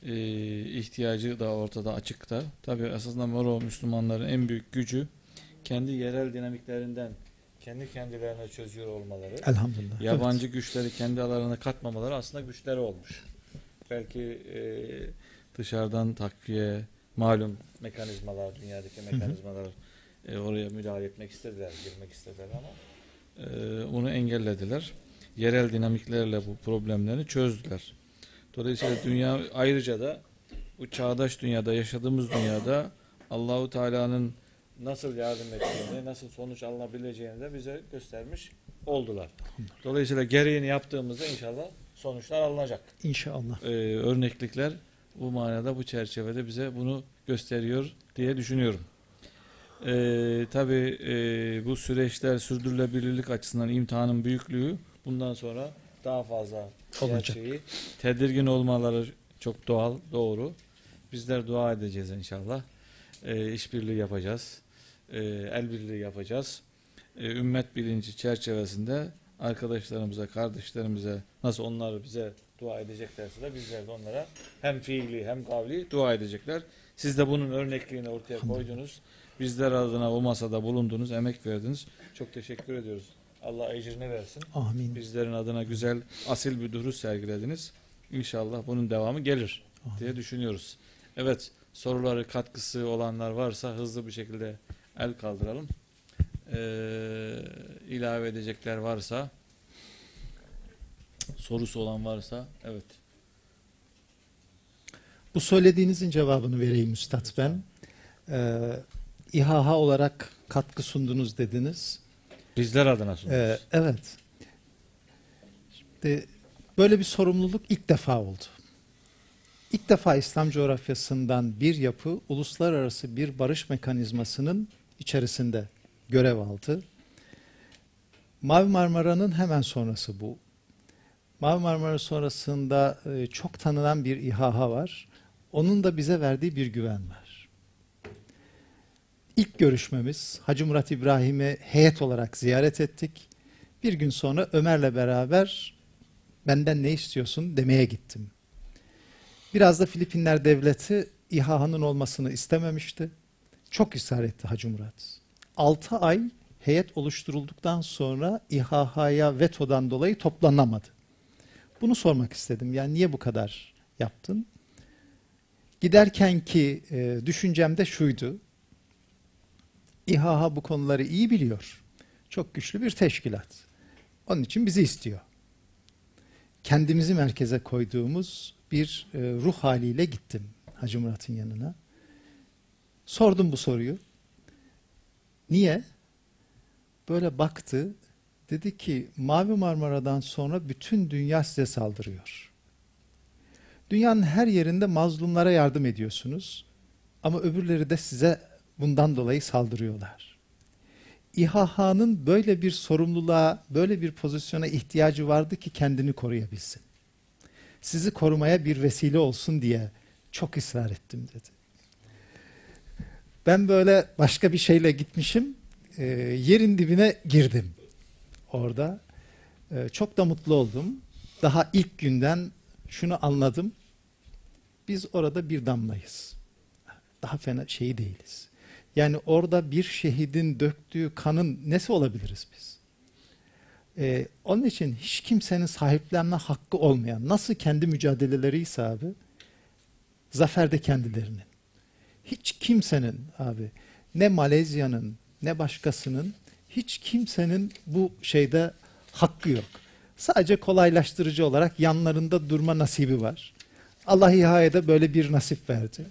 e, ihtiyacı da ortada açıkta. Tabii aslında Moro Müslümanların en büyük gücü kendi yerel dinamiklerinden kendi kendilerine çözüyor olmaları. Elhamdülillah. Yabancı güçleri kendi aralarına katmamaları aslında güçleri olmuş. Belki e, dışarıdan takviye, malum mekanizmalar, dünyadaki mekanizmalar e, oraya müdahale etmek istediler, girmek istediler ama e, bunu engellediler. Yerel dinamiklerle bu problemlerini çözdüler. Dolayısıyla dünya ayrıca da bu çağdaş dünyada, yaşadığımız dünyada Allahu Teala'nın nasıl yardım ettiğini, nasıl sonuç alınabileceğini de bize göstermiş oldular. Dolayısıyla gereğini yaptığımızda inşallah sonuçlar alınacak. İnşallah. Ee, örneklikler bu manada bu çerçevede bize bunu gösteriyor diye düşünüyorum. Ee, tabii e, bu süreçler sürdürülebilirlik açısından imtihanın büyüklüğü bundan sonra daha fazla Olacak. gerçeği tedirgin olmaları çok doğal, doğru. Bizler dua edeceğiz inşallah. Ee, işbirliği yapacağız. Ee, el birliği yapacağız. Ee, ümmet bilinci çerçevesinde arkadaşlarımıza, kardeşlerimize nasıl onlar bize dua edeceklerse de bizler de onlara hem fiili hem kavli dua edecekler. Siz de bunun örnekliğini ortaya koydunuz. Bizler adına o masada bulundunuz, emek verdiniz. Çok teşekkür ediyoruz. Allah ecrini versin. Amin. Bizlerin adına güzel, asil bir duruş sergilediniz. İnşallah bunun devamı gelir diye düşünüyoruz. Evet, soruları, katkısı olanlar varsa hızlı bir şekilde el kaldıralım. Ee, ilave edecekler varsa, sorusu olan varsa, evet. Bu söylediğinizin cevabını vereyim Üstad ben. Ee, İHA olarak katkı sundunuz dediniz. Bizler adına sunuyoruz. Ee, evet. Şimdi böyle bir sorumluluk ilk defa oldu. İlk defa İslam coğrafyasından bir yapı uluslararası bir barış mekanizmasının içerisinde görev aldı. Mavi Marmara'nın hemen sonrası bu. Mavi Marmara sonrasında e, çok tanınan bir İHA var. Onun da bize verdiği bir güven var. İlk görüşmemiz Hacı Murat İbrahim'i heyet olarak ziyaret ettik. Bir gün sonra Ömer'le beraber benden ne istiyorsun demeye gittim. Biraz da Filipinler devleti İHA'nın olmasını istememişti. Çok ısrar etti Hacı Murat. 6 ay heyet oluşturulduktan sonra İHA'ya vetodan dolayı toplanamadı. Bunu sormak istedim. Yani niye bu kadar yaptın? Giderken ki e, düşüncem de şuydu. İHA bu konuları iyi biliyor. Çok güçlü bir teşkilat. Onun için bizi istiyor. Kendimizi merkeze koyduğumuz bir e, ruh haliyle gittim Hacı Murat'ın yanına. Sordum bu soruyu. Niye? Böyle baktı. Dedi ki Mavi Marmara'dan sonra bütün dünya size saldırıyor. Dünyanın her yerinde mazlumlara yardım ediyorsunuz. Ama öbürleri de size bundan dolayı saldırıyorlar. İHH'nın böyle bir sorumluluğa, böyle bir pozisyona ihtiyacı vardı ki kendini koruyabilsin. Sizi korumaya bir vesile olsun diye çok ısrar ettim dedi. Ben böyle başka bir şeyle gitmişim, e, yerin dibine girdim orada. E, çok da mutlu oldum. Daha ilk günden şunu anladım. Biz orada bir damlayız. Daha fena şey değiliz. Yani orada bir şehidin döktüğü kanın nesi olabiliriz biz? Ee, onun için hiç kimsenin sahiplenme hakkı olmayan, nasıl kendi mücadeleleri ise abi, zafer de kendilerinin. Hiç kimsenin abi, ne Malezya'nın, ne başkasının, hiç kimsenin bu şeyde hakkı yok. Sadece kolaylaştırıcı olarak yanlarında durma nasibi var. Allah İHA'ya böyle bir nasip verdi.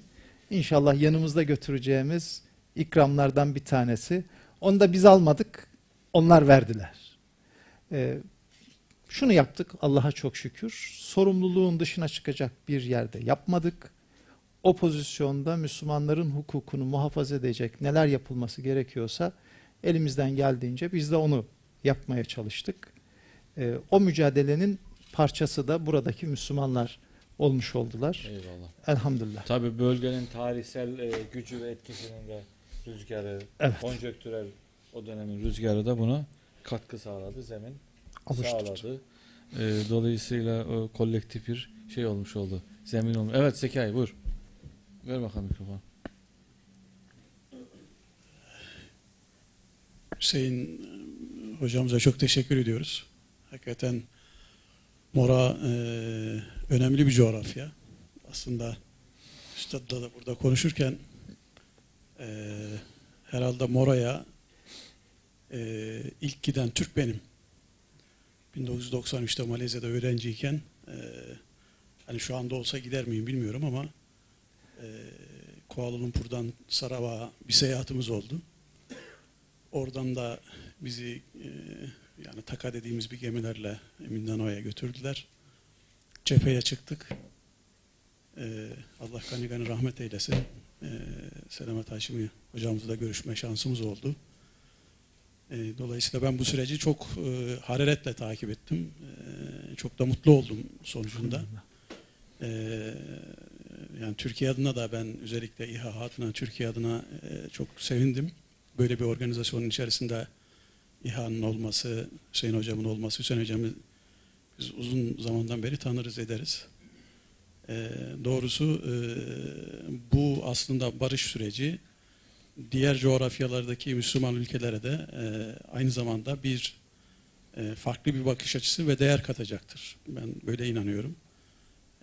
İnşallah yanımızda götüreceğimiz ikramlardan bir tanesi. Onu da biz almadık, onlar verdiler. Ee, şunu yaptık Allah'a çok şükür. Sorumluluğun dışına çıkacak bir yerde yapmadık. O pozisyonda Müslümanların hukukunu muhafaza edecek neler yapılması gerekiyorsa elimizden geldiğince biz de onu yapmaya çalıştık. Ee, o mücadelenin parçası da buradaki Müslümanlar olmuş oldular. Eyvallah. Elhamdülillah. Tabii bölgenin tarihsel e, gücü ve etkisinin de rüzgarı, Evet. konjöktürel o dönemin rüzgarı da buna katkı sağladı, zemin Alıştırıcı. sağladı. E, dolayısıyla o kolektif bir şey olmuş oldu. Zemin olmuş. Evet Zekai buyur. Ver bakalım mikrofonu. Hüseyin hocamıza çok teşekkür ediyoruz. Hakikaten Mora e, önemli bir coğrafya. Aslında Üstad'la da burada konuşurken e, herhalde Mora'ya e, ilk giden Türk benim. 1993'te Malezya'da öğrenciyken e, hani şu anda olsa gider miyim bilmiyorum ama e, Kuala Lumpur'dan Sarawak'a bir seyahatimiz oldu. Oradan da bizi e, yani taka dediğimiz bir gemilerle Mindano'ya götürdüler. Cepheye çıktık. E, Allah gani gani rahmet eylesin. E, Selamet Haşimi hocamızla görüşme şansımız oldu. E, dolayısıyla ben bu süreci çok e, hararetle takip ettim. E, çok da mutlu oldum sonucunda. E, yani Türkiye adına da ben özellikle İHA adına, Türkiye adına e, çok sevindim böyle bir organizasyonun içerisinde İHA'nın olması, Hüseyin Hocam'ın olması, Hüseyin Hocam'ı biz uzun zamandan beri tanırız ederiz. Ee, doğrusu e, bu aslında barış süreci diğer coğrafyalardaki Müslüman ülkelere de e, aynı zamanda bir e, farklı bir bakış açısı ve değer katacaktır. Ben böyle inanıyorum.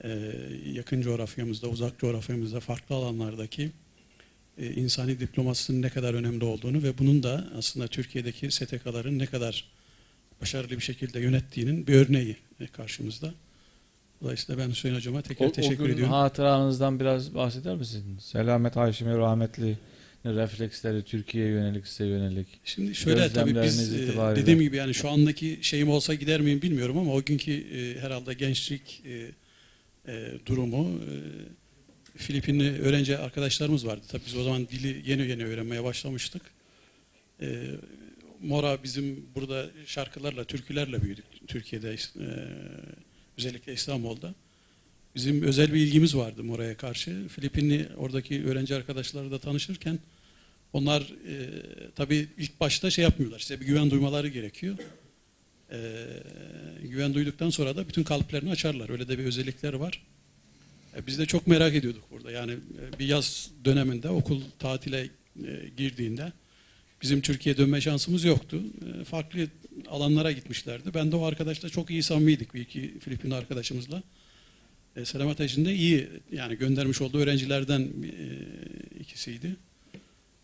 E, yakın coğrafyamızda, uzak coğrafyamızda, farklı alanlardaki e, insani diplomasinin ne kadar önemli olduğunu ve bunun da aslında Türkiye'deki STK'ların ne kadar başarılı bir şekilde yönettiğinin bir örneği e, karşımızda. Dolayısıyla ben Hüseyin Hocama tekrar O, o teşekkür gün ediyorum. hatıranızdan biraz bahseder misiniz? Selamet Haşimi rahmetli refleksleri Türkiye'ye yönelik, size yönelik. Şimdi şöyle tabii biz itibariyle. dediğim gibi yani şu andaki şeyim olsa gider miyim bilmiyorum ama o günkü e, herhalde gençlik e, e, durumu e, Filipinli öğrenci arkadaşlarımız vardı. Tabii biz o zaman dili yeni yeni öğrenmeye başlamıştık. E, Mora bizim burada şarkılarla, türkülerle büyüdük Türkiye'de e, özellikle İstanbul'da. Bizim özel bir ilgimiz vardı Mora'ya karşı. Filipinli oradaki öğrenci arkadaşlarla tanışırken onlar e, tabii ilk başta şey yapmıyorlar. Size bir güven duymaları gerekiyor. E, güven duyduktan sonra da bütün kalıplarını açarlar. Öyle de bir özellikleri var. E, biz de çok merak ediyorduk burada. Yani e, bir yaz döneminde okul tatile e, girdiğinde bizim Türkiye'ye dönme şansımız yoktu. E, farklı alanlara gitmişlerdi. Ben de o arkadaşla çok iyi samimiydik. Bir iki Filipin arkadaşımızla. E, Selamet Eşin de iyi yani göndermiş olduğu öğrencilerden e, ikisiydi.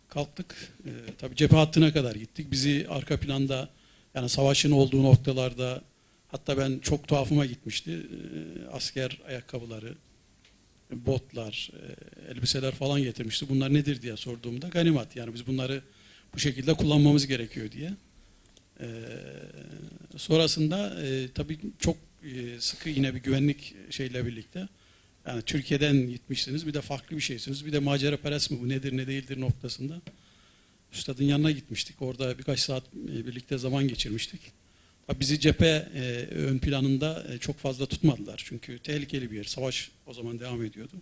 Kalktık. E, tabii cephe hattına kadar gittik. Bizi arka planda yani savaşın olduğu noktalarda hatta ben çok tuhafıma gitmişti. E, asker ayakkabıları, botlar, e, elbiseler falan getirmişti. Bunlar nedir diye sorduğumda ganimat. Yani biz bunları bu şekilde kullanmamız gerekiyor diye. E, sonrasında e, tabii çok e, sıkı yine bir güvenlik şeyle birlikte Yani Türkiye'den gitmişsiniz bir de farklı bir şeysiniz. Bir de macera perest mi bu nedir ne değildir noktasında. Üstadın yanına gitmiştik. Orada birkaç saat e, birlikte zaman geçirmiştik. Tabii Bizi cephe e, ön planında e, çok fazla tutmadılar. Çünkü tehlikeli bir yer. Savaş o zaman devam ediyordu.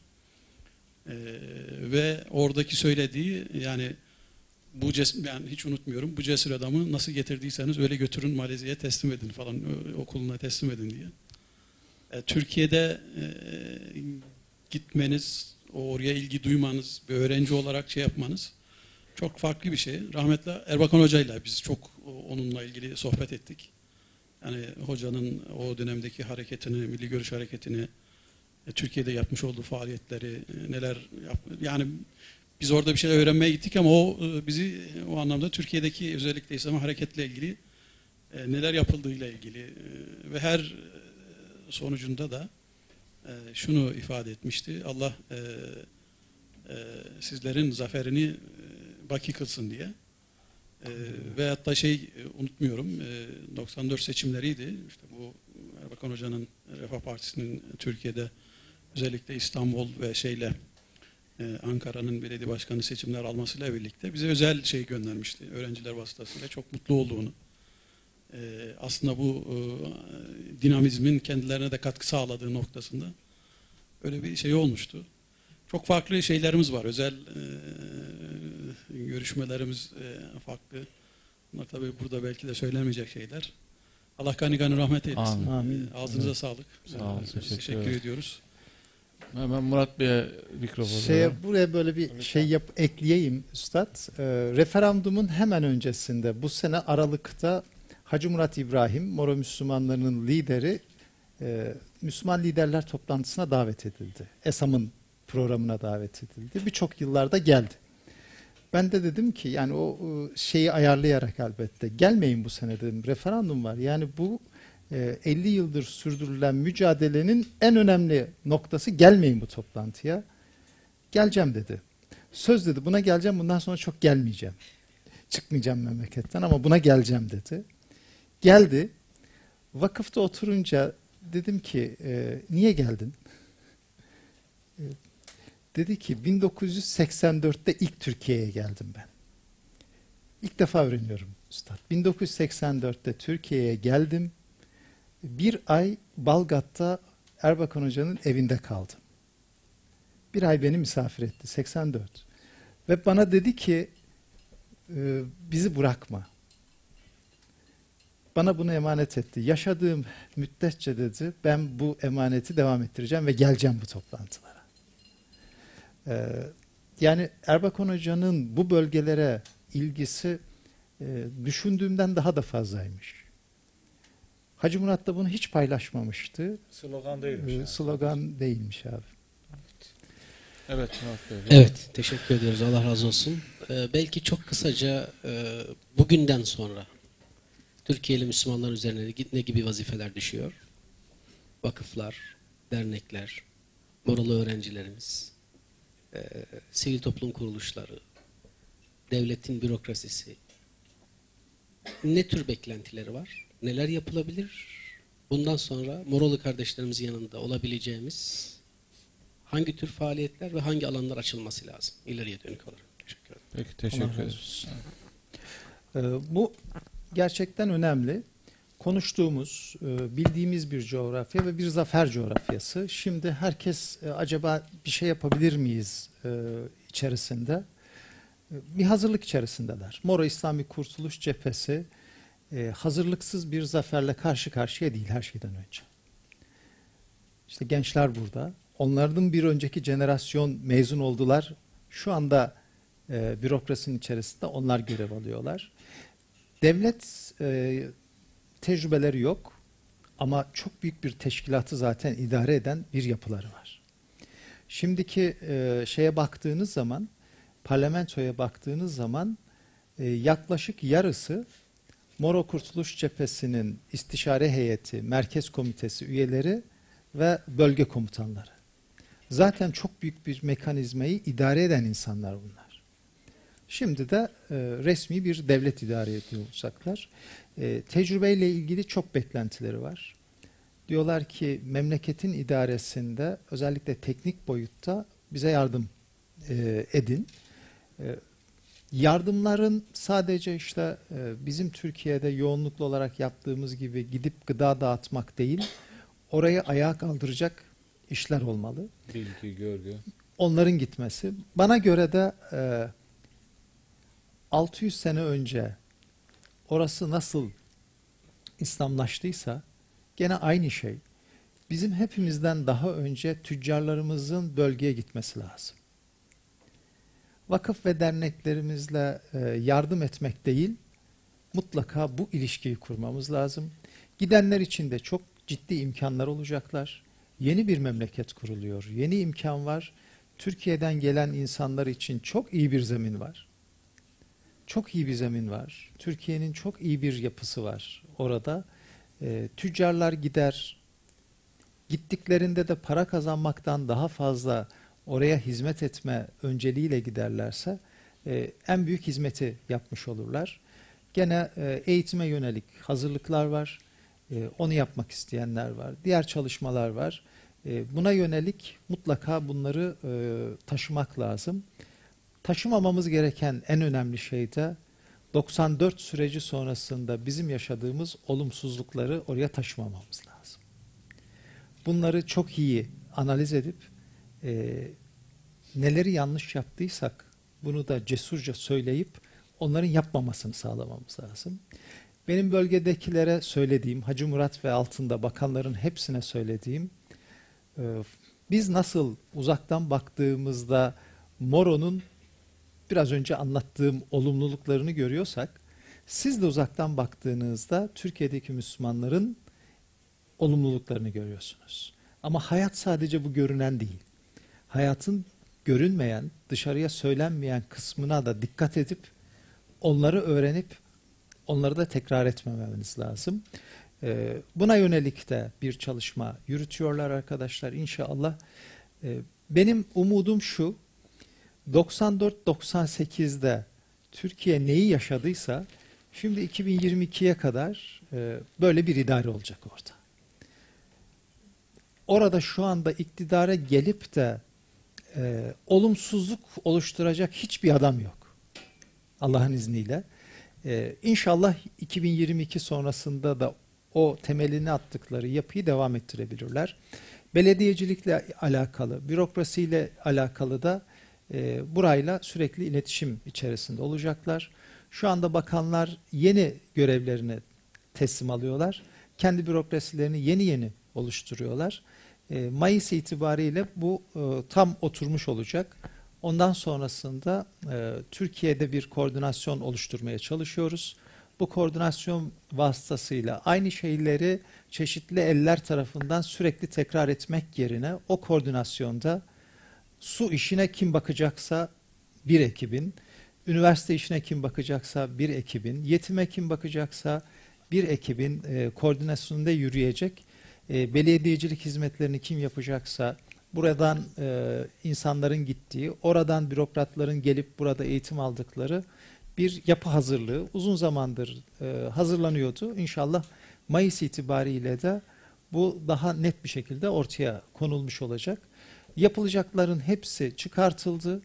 Ve oradaki söylediği yani bu ces ben hiç unutmuyorum. Bu cesur adamı nasıl getirdiyseniz öyle götürün Malezya'ya teslim edin falan okuluna teslim edin diye. Türkiye'de gitmeniz, oraya ilgi duymanız, bir öğrenci olarak şey yapmanız çok farklı bir şey. Rahmetli Erbakan Hoca'yla biz çok o- onunla ilgili sohbet ettik. Yani hocanın o dönemdeki hareketini, milli görüş hareketini, e, Türkiye'de yapmış olduğu faaliyetleri, e, neler yap yani biz orada bir şeyler öğrenmeye gittik ama o e, bizi o anlamda Türkiye'deki özellikle İslam hareketle ilgili e, neler yapıldığıyla ilgili e, ve her e, sonucunda da e, şunu ifade etmişti. Allah e, e, sizlerin zaferini e, baki kılsın diye. E, ve hatta şey e, unutmuyorum e, 94 seçimleriydi. İşte bu Erbakan Hoca'nın Refah Partisi'nin Türkiye'de özellikle İstanbul ve şeyle e, Ankara'nın belediye başkanı seçimler almasıyla birlikte bize özel şey göndermişti. Öğrenciler vasıtasıyla çok mutlu olduğunu. e, aslında bu e, dinamizmin kendilerine de katkı sağladığı noktasında öyle bir şey olmuştu. Çok farklı şeylerimiz var. Özel e, görüşmelerimiz e, farklı. Bunlar tabii burada belki de söylemeyecek şeyler. Allah gani gani rahmet eylesin. Amin. E, Ağzınıza Evet. sağlık. Sağ olun, E, teşekkür teşekkür ediyoruz. Hemen Murat Bey'e mikrofonu Şeye, verelim. buraya böyle bir şey yap, ekleyeyim Üstad. Ee, referandumun hemen öncesinde bu sene Aralık'ta Hacı Murat İbrahim, Moro Müslümanlarının lideri e, Müslüman Liderler Toplantısına davet edildi. ESAM'ın programına davet edildi. Birçok yıllarda geldi. Ben de dedim ki yani o e, şeyi ayarlayarak elbette gelmeyin bu sene dedim. Referandum var. Yani bu e, 50 yıldır sürdürülen mücadelenin en önemli noktası gelmeyin bu toplantıya. Geleceğim dedi. Söz dedi buna geleceğim bundan sonra çok gelmeyeceğim. Çıkmayacağım memleketten ama buna geleceğim dedi. Geldi. Vakıfta oturunca dedim ki e, niye geldin? Dedi ki 1984'te ilk Türkiye'ye geldim ben. İlk defa öğreniyorum üstad. 1984'te Türkiye'ye geldim. Bir ay Balgat'ta Erbakan Hoca'nın evinde kaldım. Bir ay beni misafir etti. 84. Ve bana dedi ki e, bizi bırakma. Bana bunu emanet etti. Yaşadığım müddetçe dedi ben bu emaneti devam ettireceğim ve geleceğim bu toplantılara. Ee, yani Erbakan Hoca'nın bu bölgelere ilgisi e, düşündüğümden daha da fazlaymış. Hacı Murat da bunu hiç paylaşmamıştı. Slogan Ee, slogan değilmiş abi. Evet Murat Bey. Evet, teşekkür ediyoruz. Allah razı olsun. Ee, belki çok kısaca e, bugünden sonra Türkiye'li Müslümanlar üzerine ne gibi vazifeler düşüyor? Vakıflar, dernekler, moralı öğrencilerimiz, e, sivil toplum kuruluşları, devletin bürokrasisi. Ne tür beklentileri var? Neler yapılabilir? Bundan sonra moralı kardeşlerimizin yanında olabileceğimiz hangi tür faaliyetler ve hangi alanlar açılması lazım ileriye dönük olarak. Teşekkür ederim. Peki teşekkür olsun. Ee, bu gerçekten önemli. Konuştuğumuz, e, bildiğimiz bir coğrafya ve bir zafer coğrafyası. Şimdi herkes e, acaba bir şey yapabilir miyiz e, içerisinde? Bir hazırlık içerisindeler. Moro İslami Kurtuluş Cephesi hazırlıksız bir zaferle karşı karşıya değil her şeyden önce. İşte gençler burada. Onların bir önceki jenerasyon mezun oldular. Şu anda bürokrasinin içerisinde onlar görev alıyorlar. Devlet tecrübeleri yok ama çok büyük bir teşkilatı zaten idare eden bir yapıları var. Şimdiki e, şeye baktığınız zaman, parlamentoya baktığınız zaman e, yaklaşık yarısı Moro Kurtuluş Cephesi'nin istişare heyeti, merkez komitesi üyeleri ve bölge komutanları. Zaten çok büyük bir mekanizmayı idare eden insanlar bunlar. Şimdi de e, resmi bir devlet idare ediyor olacaklar. E, tecrübeyle ilgili çok beklentileri var. Diyorlar ki memleketin idaresinde özellikle teknik boyutta bize yardım e, edin. E, yardımların sadece işte e, bizim Türkiye'de yoğunluklu olarak yaptığımız gibi gidip gıda dağıtmak değil, oraya ayağa kaldıracak işler olmalı. Bilgi, görgü. Onların gitmesi. Bana göre de e, 600 sene önce orası nasıl İslamlaştıysa gene aynı şey. Bizim hepimizden daha önce tüccarlarımızın bölgeye gitmesi lazım. Vakıf ve derneklerimizle e, yardım etmek değil, mutlaka bu ilişkiyi kurmamız lazım. Gidenler için de çok ciddi imkanlar olacaklar. Yeni bir memleket kuruluyor, yeni imkan var. Türkiye'den gelen insanlar için çok iyi bir zemin var. Çok iyi bir zemin var. Türkiye'nin çok iyi bir yapısı var orada. E, tüccarlar gider, gittiklerinde de para kazanmaktan daha fazla oraya hizmet etme önceliğiyle giderlerse e, en büyük hizmeti yapmış olurlar. Gene e, eğitime yönelik hazırlıklar var. E, onu yapmak isteyenler var. Diğer çalışmalar var. E, buna yönelik mutlaka bunları e, taşımak lazım. Taşımamamız gereken en önemli şey de 94 süreci sonrasında bizim yaşadığımız olumsuzlukları oraya taşımamamız lazım. Bunları çok iyi analiz edip e, neleri yanlış yaptıysak bunu da cesurca söyleyip onların yapmamasını sağlamamız lazım. Benim bölgedekilere söylediğim, Hacı Murat ve altında bakanların hepsine söylediğim, e, biz nasıl uzaktan baktığımızda Moro'nun biraz önce anlattığım olumluluklarını görüyorsak, siz de uzaktan baktığınızda Türkiye'deki Müslümanların olumluluklarını görüyorsunuz. Ama hayat sadece bu görünen değil. Hayatın görünmeyen, dışarıya söylenmeyen kısmına da dikkat edip onları öğrenip onları da tekrar etmememiz lazım. Ee, buna yönelik de bir çalışma yürütüyorlar arkadaşlar inşallah. Ee, benim umudum şu, 94-98'de Türkiye neyi yaşadıysa şimdi 2022'ye kadar e, böyle bir idare olacak orada. Orada şu anda iktidara gelip de e, olumsuzluk oluşturacak hiçbir adam yok. Allah'ın izniyle. E, inşallah 2022 sonrasında da o temelini attıkları yapıyı devam ettirebilirler. Belediyecilikle alakalı, bürokrasiyle alakalı da e, burayla sürekli iletişim içerisinde olacaklar. Şu anda bakanlar yeni görevlerini teslim alıyorlar. Kendi bürokrasilerini yeni yeni oluşturuyorlar. E, Mayıs itibariyle bu e, tam oturmuş olacak. Ondan sonrasında e, Türkiye'de bir koordinasyon oluşturmaya çalışıyoruz. Bu koordinasyon vasıtasıyla aynı şeyleri çeşitli eller tarafından sürekli tekrar etmek yerine o koordinasyonda su işine kim bakacaksa bir ekibin, üniversite işine kim bakacaksa bir ekibin, yetime kim bakacaksa bir ekibin e, koordinasyonunda yürüyecek. E, belediyecilik hizmetlerini kim yapacaksa buradan e, insanların gittiği, oradan bürokratların gelip burada eğitim aldıkları bir yapı hazırlığı uzun zamandır e, hazırlanıyordu. İnşallah Mayıs itibariyle de bu daha net bir şekilde ortaya konulmuş olacak. Yapılacakların hepsi çıkartıldı.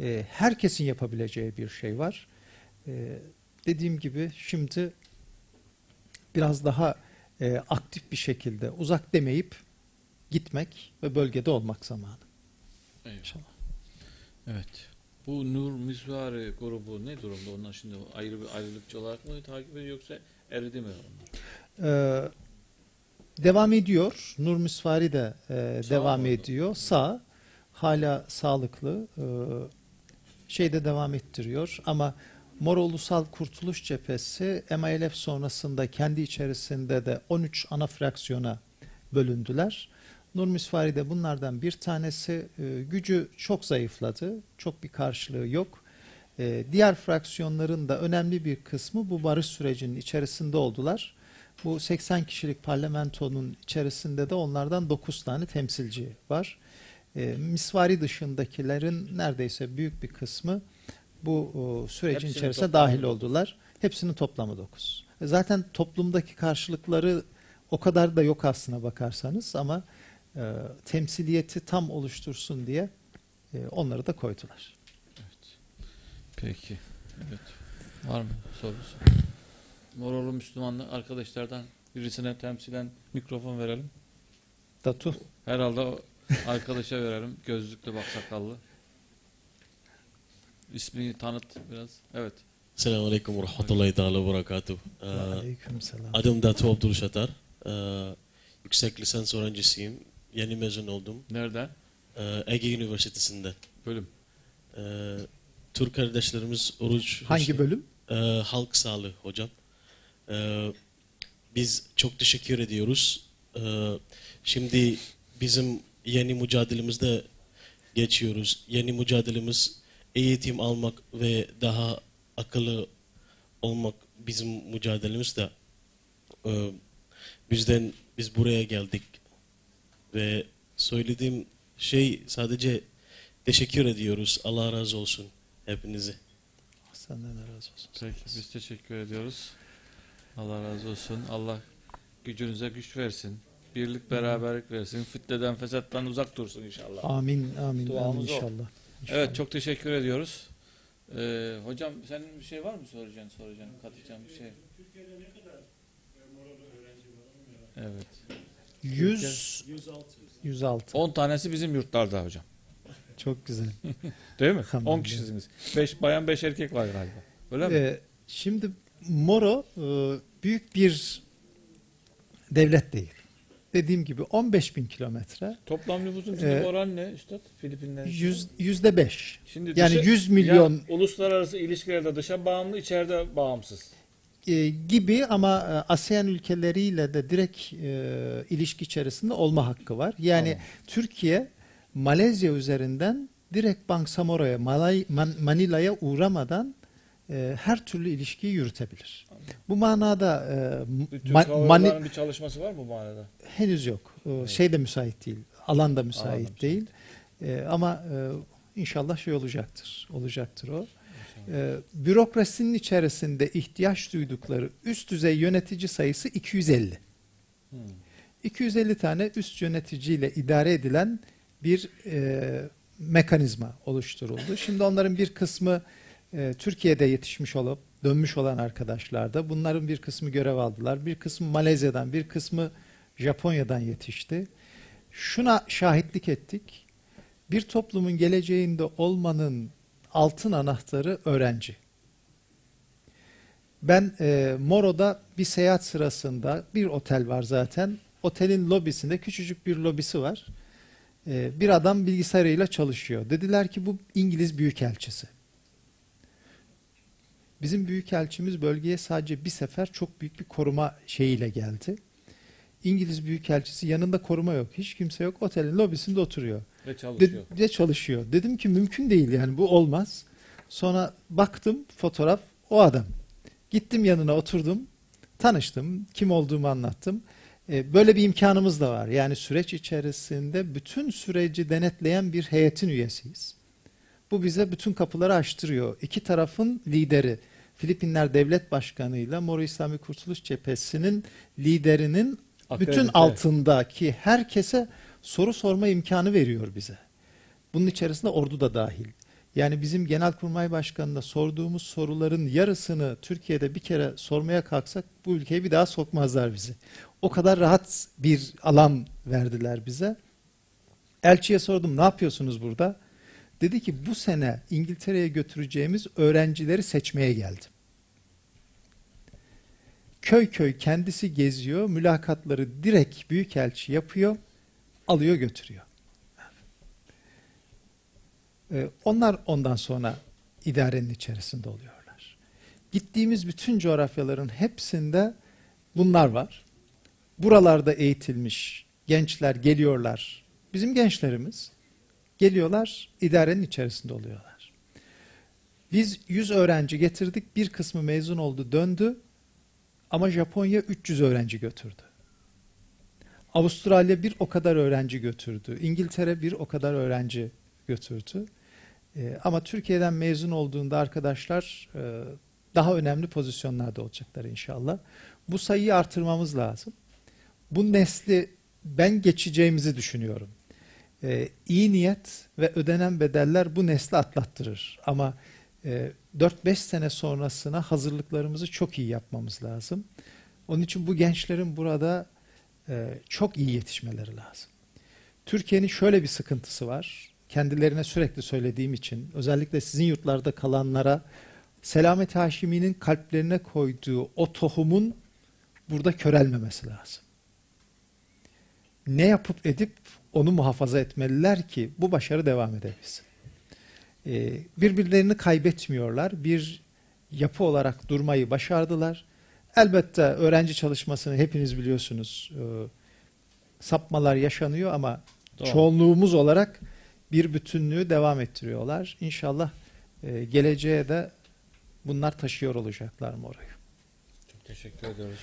E, herkesin yapabileceği bir şey var. E, dediğim gibi şimdi biraz daha e, aktif bir şekilde uzak demeyip gitmek ve bölgede olmak zamanı. İnşallah. Evet. Bu Nur Misvari grubu ne durumda? Onlar şimdi ayrı bir ayrılıkçı olarak mı takip ediyor yoksa eridi mi onlar? Ee, devam ediyor. Nur Misvari de e, Sağ devam mı? ediyor. Sağ. Hala sağlıklı. Ee, şeyde devam ettiriyor ama Mor Ulusal Kurtuluş Cephesi MILF sonrasında kendi içerisinde de 13 ana fraksiyona bölündüler. Nur Misvari de bunlardan bir tanesi e, gücü çok zayıfladı. Çok bir karşılığı yok. E, diğer fraksiyonların da önemli bir kısmı bu barış sürecinin içerisinde oldular. Bu 80 kişilik parlamentonun içerisinde de onlardan 9 tane temsilci var. E, Misvari dışındakilerin neredeyse büyük bir kısmı bu o, sürecin Hepsinin içerisine toplamı dahil oldular. Hepsinin toplamı 9. Zaten toplumdaki karşılıkları O kadar da yok aslına bakarsanız ama e, temsiliyeti tam oluştursun diye e, onları da koydular. Peki. Evet. Var mı sorusu? Morolu Müslümanlı arkadaşlardan birisine temsilen mikrofon verelim. Datu. Herhalde o arkadaşa verelim. Gözlüklü baksakallı. İsmini tanıt biraz. Evet. Selamun Aleyküm ve Rahmetullahi Teala ve Berekatuhu. Ee, Aleyküm selam. Adım Datu Abdul Şatar. Ee, yüksek lisans öğrencisiyim. Yeni mezun oldum. Nereden? Ee, Ege Üniversitesi'nde. Bölüm. Ee, Türk kardeşlerimiz oruç... Hangi bölüm? Ee, halk sağlığı hocam. Ee, biz çok teşekkür ediyoruz. Ee, şimdi bizim yeni mücadelemizde geçiyoruz. Yeni mücadelemiz eğitim almak ve daha akıllı olmak bizim mücadelemiz de Ee, bizden biz buraya geldik ve söylediğim şey sadece teşekkür ediyoruz. Allah razı olsun hepinizi. Senden de razı olsun. Peki biz teşekkür ediyoruz. Allah razı olsun. Allah gücünüze güç versin. Birlik beraberlik versin. Fitneden fesattan uzak dursun inşallah. Amin, amin, Duamız amin o. inşallah. Evet çok teşekkür ediyoruz. Ee, hocam senin bir şey var mı soracağın soracağın katacağın bir şey? Evet. 100, 106. 10 tanesi bizim yurtlarda hocam. Çok güzel. Değil mi? Tamam, 10 evet. kişisiniz. 5 bayan 5 erkek var galiba. Öyle mi? Ee, şimdi Moro e, büyük bir devlet değil. Dediğim gibi 15 bin kilometre. Toplam nüfusun Ee, içindeki oran ne üstad? Filipinler. Yüz, yüzde beş. Şimdi Yani dışı- 100 milyon Ya, uluslararası ilişkilerde dışa bağımlı, içeride bağımsız. e, gibi ama e, ASEAN ülkeleriyle de direkt e, ilişki içerisinde olma hakkı var. Yani Tamam. Türkiye Malezya üzerinden direkt Bangsamoro'ya, Man- Manila'ya uğramadan e, her türlü ilişkiyi yürütebilir. Bu manada e, Ma- Mani- bir çalışması var mı bu manada? henüz yok. E, Şey de müsait değil. Alan da müsait Alan da müsait. değil. E, ama e, inşallah şey olacaktır. Olacaktır o. E, bürokrasinin içerisinde ihtiyaç duydukları üst düzey yönetici sayısı 250. Hmm. 250 tane üst yöneticiyle idare edilen bir e, mekanizma oluşturuldu. Şimdi onların bir kısmı e, Türkiye'de yetişmiş olup dönmüş olan arkadaşlar da bunların bir kısmı görev aldılar. Bir kısmı Malezya'dan, bir kısmı Japonya'dan yetişti. Şuna şahitlik ettik. Bir toplumun geleceğinde olmanın altın anahtarı öğrenci. Ben e, Moro'da bir seyahat sırasında bir otel var zaten. Otelin lobisinde küçücük bir lobisi var. E, bir adam bilgisayarıyla çalışıyor. Dediler ki bu İngiliz Büyükelçisi. Bizim Büyükelçimiz bölgeye sadece bir sefer çok büyük bir koruma şeyiyle geldi. İngiliz Büyükelçisi yanında koruma yok. Hiç kimse yok. Otelin lobisinde oturuyor. Ve De, çalışıyor. de çalışıyor. Dedim ki mümkün değil yani bu olmaz. Sonra baktım fotoğraf o adam. Gittim yanına oturdum. Tanıştım. Kim olduğumu anlattım. Ee, böyle bir imkanımız da var. Yani süreç içerisinde bütün süreci denetleyen bir heyetin üyesiyiz. Bu bize bütün kapıları açtırıyor. İki tarafın lideri Filipinler Devlet Başkanı ile Moro İslami Kurtuluş Cephesi'nin liderinin bütün Akredite. altındaki herkese soru sorma imkanı veriyor bize. Bunun içerisinde ordu da dahil. Yani bizim Genelkurmay Başkanı'na sorduğumuz soruların yarısını Türkiye'de bir kere sormaya kalksak bu ülkeye bir daha sokmazlar bizi. O kadar rahat bir alan verdiler bize. Elçiye sordum ne yapıyorsunuz burada? Dedi ki bu sene İngiltere'ye götüreceğimiz öğrencileri seçmeye geldim. Köy köy kendisi geziyor, mülakatları direkt büyükelçi yapıyor, alıyor götürüyor. Ee, onlar ondan sonra idarenin içerisinde oluyorlar. Gittiğimiz bütün coğrafyaların hepsinde bunlar var. Buralarda eğitilmiş gençler geliyorlar. Bizim gençlerimiz geliyorlar, idarenin içerisinde oluyorlar. Biz 100 öğrenci getirdik, bir kısmı mezun oldu, döndü. Ama Japonya 300 öğrenci götürdü. Avustralya bir o kadar öğrenci götürdü. İngiltere bir o kadar öğrenci götürdü. Ee, ama Türkiye'den mezun olduğunda arkadaşlar e, daha önemli pozisyonlarda olacaklar inşallah. Bu sayıyı artırmamız lazım. Bu nesli ben geçeceğimizi düşünüyorum. Ee, iyi niyet ve ödenen bedeller bu nesli atlattırır. Ama e, 4-5 sene sonrasına hazırlıklarımızı çok iyi yapmamız lazım. Onun için bu gençlerin burada e, çok iyi yetişmeleri lazım. Türkiye'nin şöyle bir sıkıntısı var. Kendilerine sürekli söylediğim için özellikle sizin yurtlarda kalanlara Selamet Haşimi'nin kalplerine koyduğu o tohumun burada körelmemesi lazım. Ne yapıp edip onu muhafaza etmeliler ki bu başarı devam edebilsin. Ee, birbirlerini kaybetmiyorlar. Bir yapı olarak durmayı başardılar. Elbette öğrenci çalışmasını hepiniz biliyorsunuz. Ee, sapmalar yaşanıyor ama Doğru. çoğunluğumuz olarak bir bütünlüğü devam ettiriyorlar. İnşallah e, geleceğe de bunlar taşıyor olacaklar mı orayı? Çok teşekkür ediyoruz.